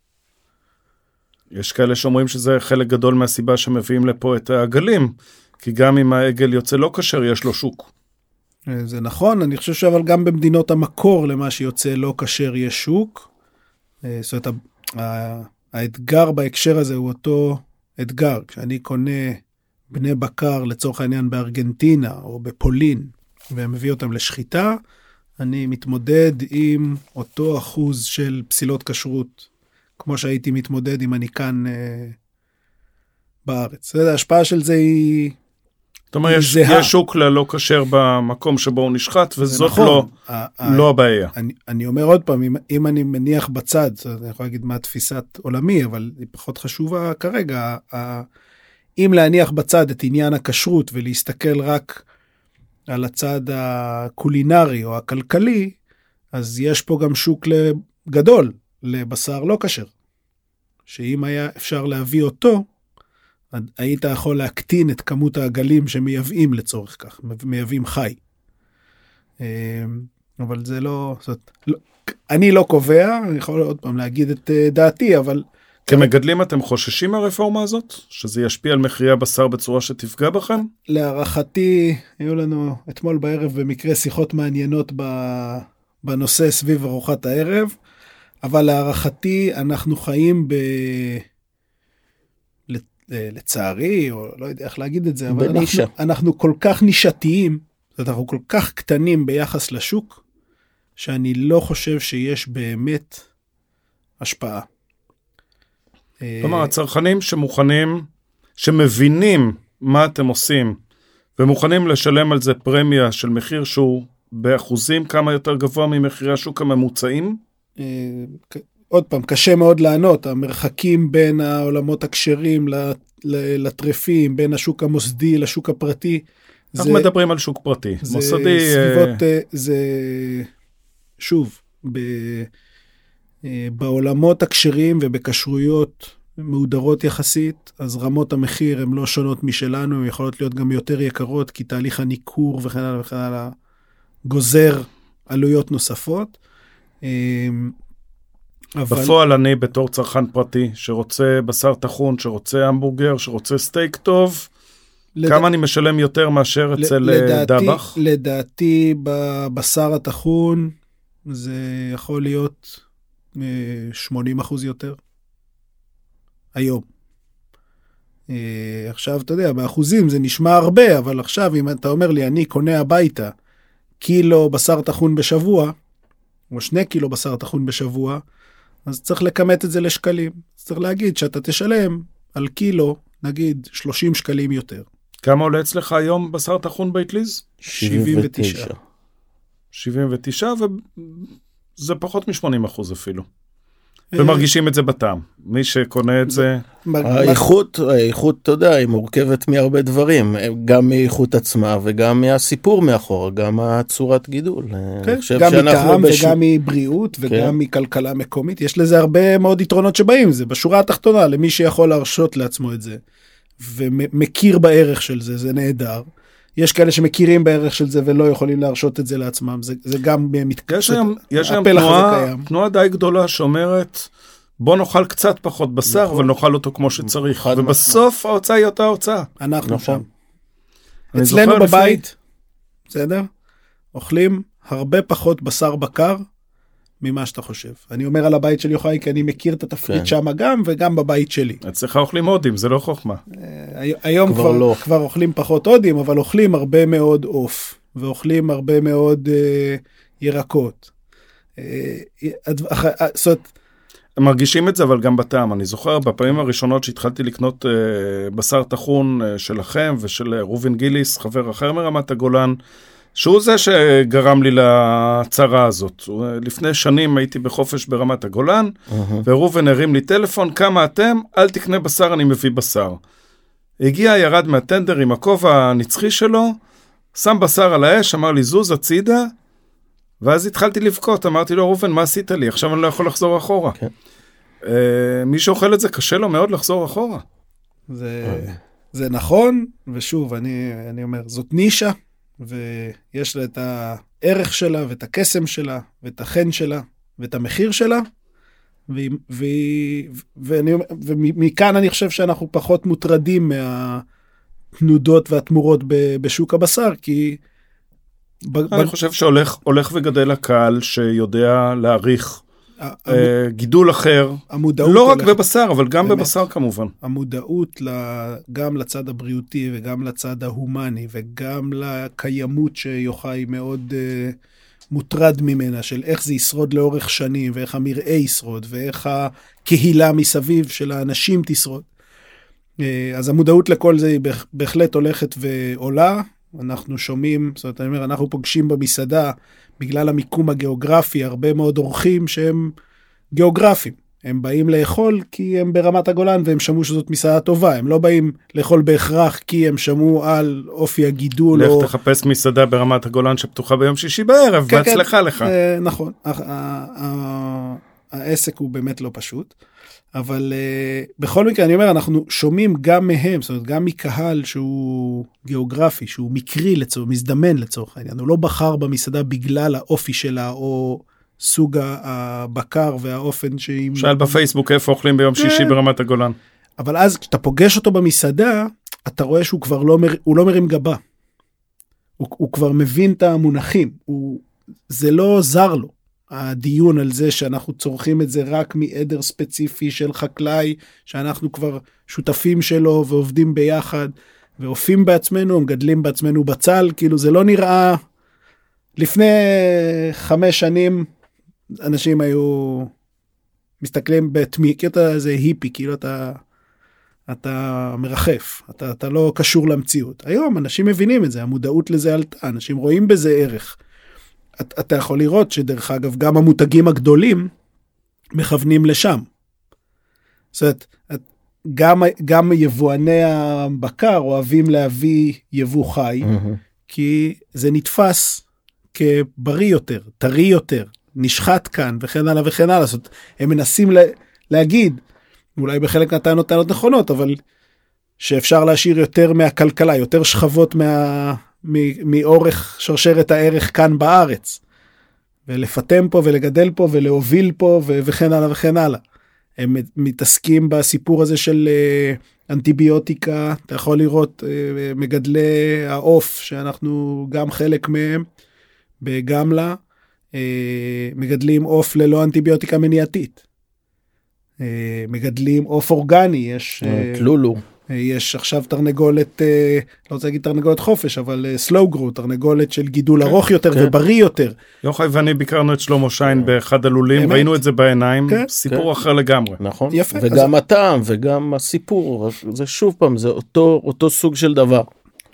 יש כאלה שאומרים שזה חלק גדול מהסיבה שמביאים לפה את העגלים, כי גם אם העגל יוצא לא כשר, יש לו שוק.
אה, זה נכון, אני חושב שאבל גם במדינות המקור למה שיוצא לא כשר יש שוק. זאת אומרת, האתגר בהקשר הזה הוא אותו אתגר. כשאני קונה בני בקר לצורך העניין בארגנטינה או בפולין ומביא אותם לשחיטה, אני מתמודד עם אותו אחוז של פסילות כשרות, כמו שהייתי מתמודד אם אני כאן אה, בארץ. ההשפעה של זה היא
זאת אומרת, יש, יש שוק ללא כשר במקום שבו הוא נשחט, וזאת נכון. לא, ה- לא הבעיה.
אני, אני אומר עוד פעם, אם, אם אני מניח בצד, אני יכול להגיד מה תפיסת עולמי, אבל היא פחות חשובה כרגע, ה- אם להניח בצד את עניין הכשרות ולהסתכל רק על הצד הקולינרי או הכלכלי, אז יש פה גם שוק גדול לבשר לא כשר, שאם היה אפשר להביא אותו, היית יכול להקטין את כמות העגלים שמייבאים לצורך כך, מייבאים חי. אמ, אבל זה לא, זאת, לא, אני לא קובע, אני יכול עוד פעם להגיד את אה, דעתי, אבל...
כמגדלים אתם חוששים מהרפורמה הזאת? שזה ישפיע על מחירי הבשר בצורה שתפגע בכם?
להערכתי, היו לנו אתמול בערב במקרה שיחות מעניינות בנושא סביב ארוחת הערב, אבל להערכתי אנחנו חיים ב... אה, לצערי, או לא יודע איך להגיד את זה, אבל אנחנו, אנחנו כל כך נישתיים, זאת אומרת, אנחנו כל כך קטנים ביחס לשוק, שאני לא חושב שיש באמת השפעה.
כלומר, הצרכנים שמוכנים, שמבינים מה אתם עושים, ומוכנים לשלם על זה פרמיה של מחיר שהוא באחוזים כמה יותר גבוה ממחירי השוק הממוצעים? אה,
עוד פעם, קשה מאוד לענות, המרחקים בין העולמות הכשרים לטרפים, בין השוק המוסדי לשוק הפרטי.
אנחנו זה, מדברים על שוק פרטי,
זה מוסדי. סביבות, uh... זה שוב, ב, uh, בעולמות הכשרים ובכשרויות מהודרות יחסית, אז רמות המחיר הן לא שונות משלנו, הן יכולות להיות גם יותר יקרות, כי תהליך הניכור וכן הלאה וכן הלאה גוזר עלויות נוספות.
אבל... בפועל אני בתור צרכן פרטי שרוצה בשר טחון, שרוצה המבורגר, שרוצה סטייק טוב, לד... כמה אני משלם יותר מאשר אצל אה, לדעתי, דבח?
לדעתי בבשר הטחון זה יכול להיות 80 אה, אחוז יותר. היום. אה, עכשיו, אתה יודע, באחוזים זה נשמע הרבה, אבל עכשיו אם אתה אומר לי, אני קונה הביתה קילו בשר טחון בשבוע, או שני קילו בשר טחון בשבוע, אז צריך לכמת את זה לשקלים. צריך להגיד שאתה תשלם על קילו, נגיד 30 שקלים יותר.
כמה עולה אצלך היום בשר טחון באטליז?
79.
79, וזה פחות מ-80 אחוז אפילו. ומרגישים את זה בטעם. מי שקונה את זה...
האיכות, האיכות, אתה יודע, היא מורכבת מהרבה דברים, גם מאיכות עצמה וגם מהסיפור מאחורה, גם הצורת גידול.
כן, גם מטעם בשוק... וגם מבריאות וגם כן. מכלכלה מקומית, יש לזה הרבה מאוד יתרונות שבאים, זה בשורה התחתונה, למי שיכול להרשות לעצמו את זה, ומכיר בערך של זה, זה נהדר. יש כאלה שמכירים בערך של זה ולא יכולים להרשות את זה לעצמם, זה, זה גם מתקשר.
יש היום, יש היום תנועה, תנועה די גדולה שאומרת, בוא נאכל קצת פחות בשר, נכון. אבל נאכל אותו כמו שצריך, ובסוף נכון. ההוצאה היא אותה הוצאה.
אנחנו נכון. שם. אצלנו בבית, לפני... בסדר? אוכלים הרבה פחות בשר בקר ממה שאתה חושב. אני אומר על הבית של יוחאי כי אני מכיר את התפריט כן. שם גם וגם בבית שלי.
אצלך אוכלים הודים זה לא חוכמה.
אה, היום כבר, כבר, לא. כבר אוכלים פחות הודים אבל אוכלים הרבה מאוד עוף ואוכלים הרבה מאוד אה, ירקות. אה,
אה, זאת הם מרגישים את זה אבל גם בטעם אני זוכר בפעמים הראשונות שהתחלתי לקנות אה, בשר טחון אה, שלכם ושל אה, ראובן גיליס חבר אחר מרמת הגולן. שהוא זה שגרם לי לצרה הזאת. לפני שנים הייתי בחופש ברמת הגולן, uh-huh. וראובן הרים לי טלפון, כמה אתם? אל תקנה בשר, אני מביא בשר. הגיע, ירד מהטנדר עם הכובע הנצחי שלו, שם בשר על האש, אמר לי, זוז הצידה, ואז התחלתי לבכות, אמרתי לו, ראובן, מה עשית לי? עכשיו אני לא יכול לחזור אחורה. Okay. כן. Uh, מי שאוכל את זה, קשה לו מאוד לחזור אחורה.
זה, זה נכון, ושוב, אני, אני אומר, זאת נישה. ויש לה את הערך שלה ואת הקסם שלה ואת החן שלה ואת המחיר שלה. והיא, והיא, ואני, ומכאן אני חושב שאנחנו פחות מוטרדים מהתנודות והתמורות בשוק הבשר כי.
אני ב... חושב שהולך וגדל הקהל שיודע להעריך גידול אחר, לא רק בבשר, אבל גם בבשר כמובן.
המודעות גם לצד הבריאותי וגם לצד ההומני וגם לקיימות שיוחאי מאוד אה, מוטרד ממנה, של איך זה ישרוד לאורך שנים, ואיך המרעה ישרוד, ואיך הקהילה מסביב של האנשים תשרוד. אה, אז המודעות לכל זה היא בהחלט הולכת ועולה. אנחנו שומעים, זאת אומרת, אני אומר, אנחנו פוגשים במסעדה בגלל המיקום הגיאוגרפי, הרבה מאוד אורחים שהם גיאוגרפים. הם באים לאכול כי הם ברמת הגולן והם שמעו שזאת מסעדה טובה, הם לא באים לאכול בהכרח כי הם שמעו על אופי הגידול.
לך
או...
תחפש מסעדה ברמת הגולן שפתוחה ביום שישי בערב,
כן,
בהצלחה
כן,
לך.
אה, נכון, ה- ה- ה- העסק הוא באמת לא פשוט, אבל אה, בכל מקרה אני אומר אנחנו שומעים גם מהם, זאת אומרת גם מקהל שהוא גיאוגרפי, שהוא מקרי לצורך, מזדמן לצורך העניין, הוא לא בחר במסעדה בגלל האופי שלה או סוג הבקר והאופן שהיא...
שאל בפייסבוק איפה אוכלים ביום שישי
כן.
ברמת הגולן.
אבל אז כשאתה פוגש אותו במסעדה, אתה רואה שהוא כבר לא, מר... הוא לא מרים גבה. הוא, הוא כבר מבין את המונחים, הוא... זה לא זר לו. הדיון על זה שאנחנו צורכים את זה רק מעדר ספציפי של חקלאי, שאנחנו כבר שותפים שלו ועובדים ביחד, ואופים בעצמנו, מגדלים בעצמנו בצל, כאילו זה לא נראה... לפני חמש שנים אנשים היו מסתכלים בתמי, כי אתה זה היפי, כאילו אתה, אתה מרחף, אתה, אתה לא קשור למציאות. היום אנשים מבינים את זה, המודעות לזה עלתה, אנשים רואים בזה ערך. אתה, יכול לראות שדרך אגב, גם המותגים הגדולים מכוונים לשם. זאת אומרת, גם, גם יבואני הבקר אוהבים להביא יבוא חי,
מהמם.
כי זה נתפס כבריא יותר, טרי יותר, נשחט כאן וכן הלאה וכן הלאה. זאת אומרת, הם מנסים לה, להגיד, אולי בחלק מהטענות טענות נכונות, אבל שאפשר להשאיר יותר מהכלכלה, יותר שכבות מה, מאורך שרשרת הערך כאן בארץ. ולפטם פה ולגדל פה ולהוביל פה ו- וכן הלאה וכן הלאה. הם מתעסקים בסיפור הזה של אה, אנטיביוטיקה, אתה יכול לראות אה, מגדלי העוף שאנחנו גם חלק מהם בגמלה, אה, מגדלים עוף ללא אנטיביוטיקה מניעתית. מגדלים עוף אורגני, יש,
לולו.
אה, יש עכשיו תרנגולת, אה, לא רוצה להגיד תרנגולת חופש, אבל אה, slow grow, תרנגולת של גידול
כן,
ארוך יותר
כן.
ובריא יותר.
יוחאי ואני ביקרנו את שלמה שיין באחד הלולים,
אמת.
ראינו את זה בעיניים,
כן,
סיפור
כן.
אחר לגמרי.
נכון
יפה,
וגם הטעם וגם הסיפור זה שוב פעם זה אותו אותו סוג של דבר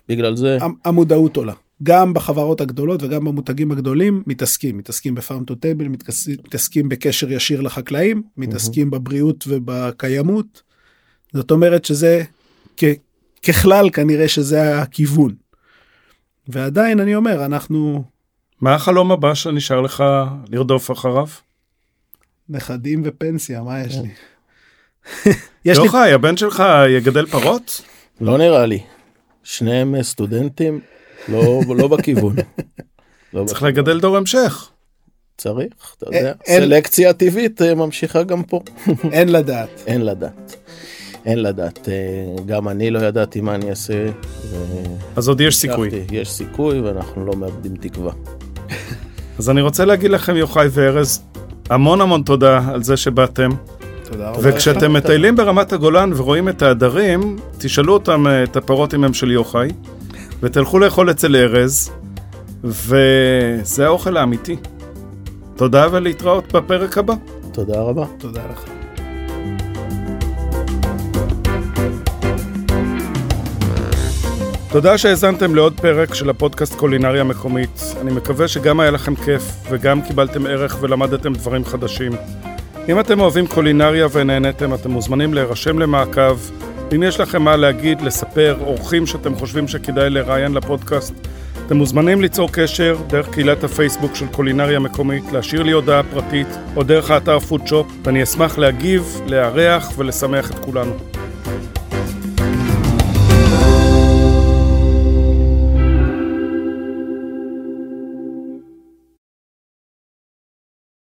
בגלל זה
המ- המודעות עולה. גם בחברות הגדולות וגם במותגים הגדולים מתעסקים, מתעסקים בפארם טו טייבל, מתעסקים בקשר ישיר לחקלאים, מתעסקים בבריאות ובקיימות. זאת אומרת שזה ככלל כנראה שזה הכיוון. ועדיין אני אומר אנחנו
מה החלום הבא שנשאר לך לרדוף אחריו?
נכדים ופנסיה מה יש
כן.
לי. יש לי
יוחאי, הבן שלך יגדל פרות?
לא נראה לי שניהם אה, סטודנטים לא לא בכיוון. לא
צריך
בכיוון.
לגדל דור המשך.
צריך אתה
אין-
יודע
אין-
סלקציה טבעית אה, ממשיכה גם פה
אין לדעת.
אין לדעת. אין לדעת אה, גם אני לא ידעתי מה אני אעשה. ו-
אז עוד יש סיכוי.
יש סיכוי ואנחנו לא מאבדים תקווה.
אז אני רוצה להגיד לכם, יוחאי וארז, המון המון תודה על זה שבאתם.
תודה רבה.
וכשאתם מטיילים ברמת הגולן ורואים את העדרים, תשאלו אותם אה, את הפרות אם הם של יוחאי, ותלכו לאכול אצל ארז, וזה האוכל האמיתי. תודה ולהתראות בפרק הבא.
תודה רבה.
תודה לך.
תודה שהאזנתם לעוד פרק של הפודקאסט קולינריה מקומית. אני מקווה שגם היה לכם כיף וגם קיבלתם ערך ולמדתם דברים חדשים. אם אתם אוהבים קולינריה ונהניתם, אתם מוזמנים להירשם למעקב. אם יש לכם מה להגיד, לספר, אורחים שאתם חושבים שכדאי לראיין לפודקאסט, אתם מוזמנים ליצור קשר דרך קהילת הפייסבוק של קולינריה מקומית, להשאיר לי הודעה פרטית או דרך האתר פודשופ, ואני אשמח להגיב, לארח ולשמח את כולנו.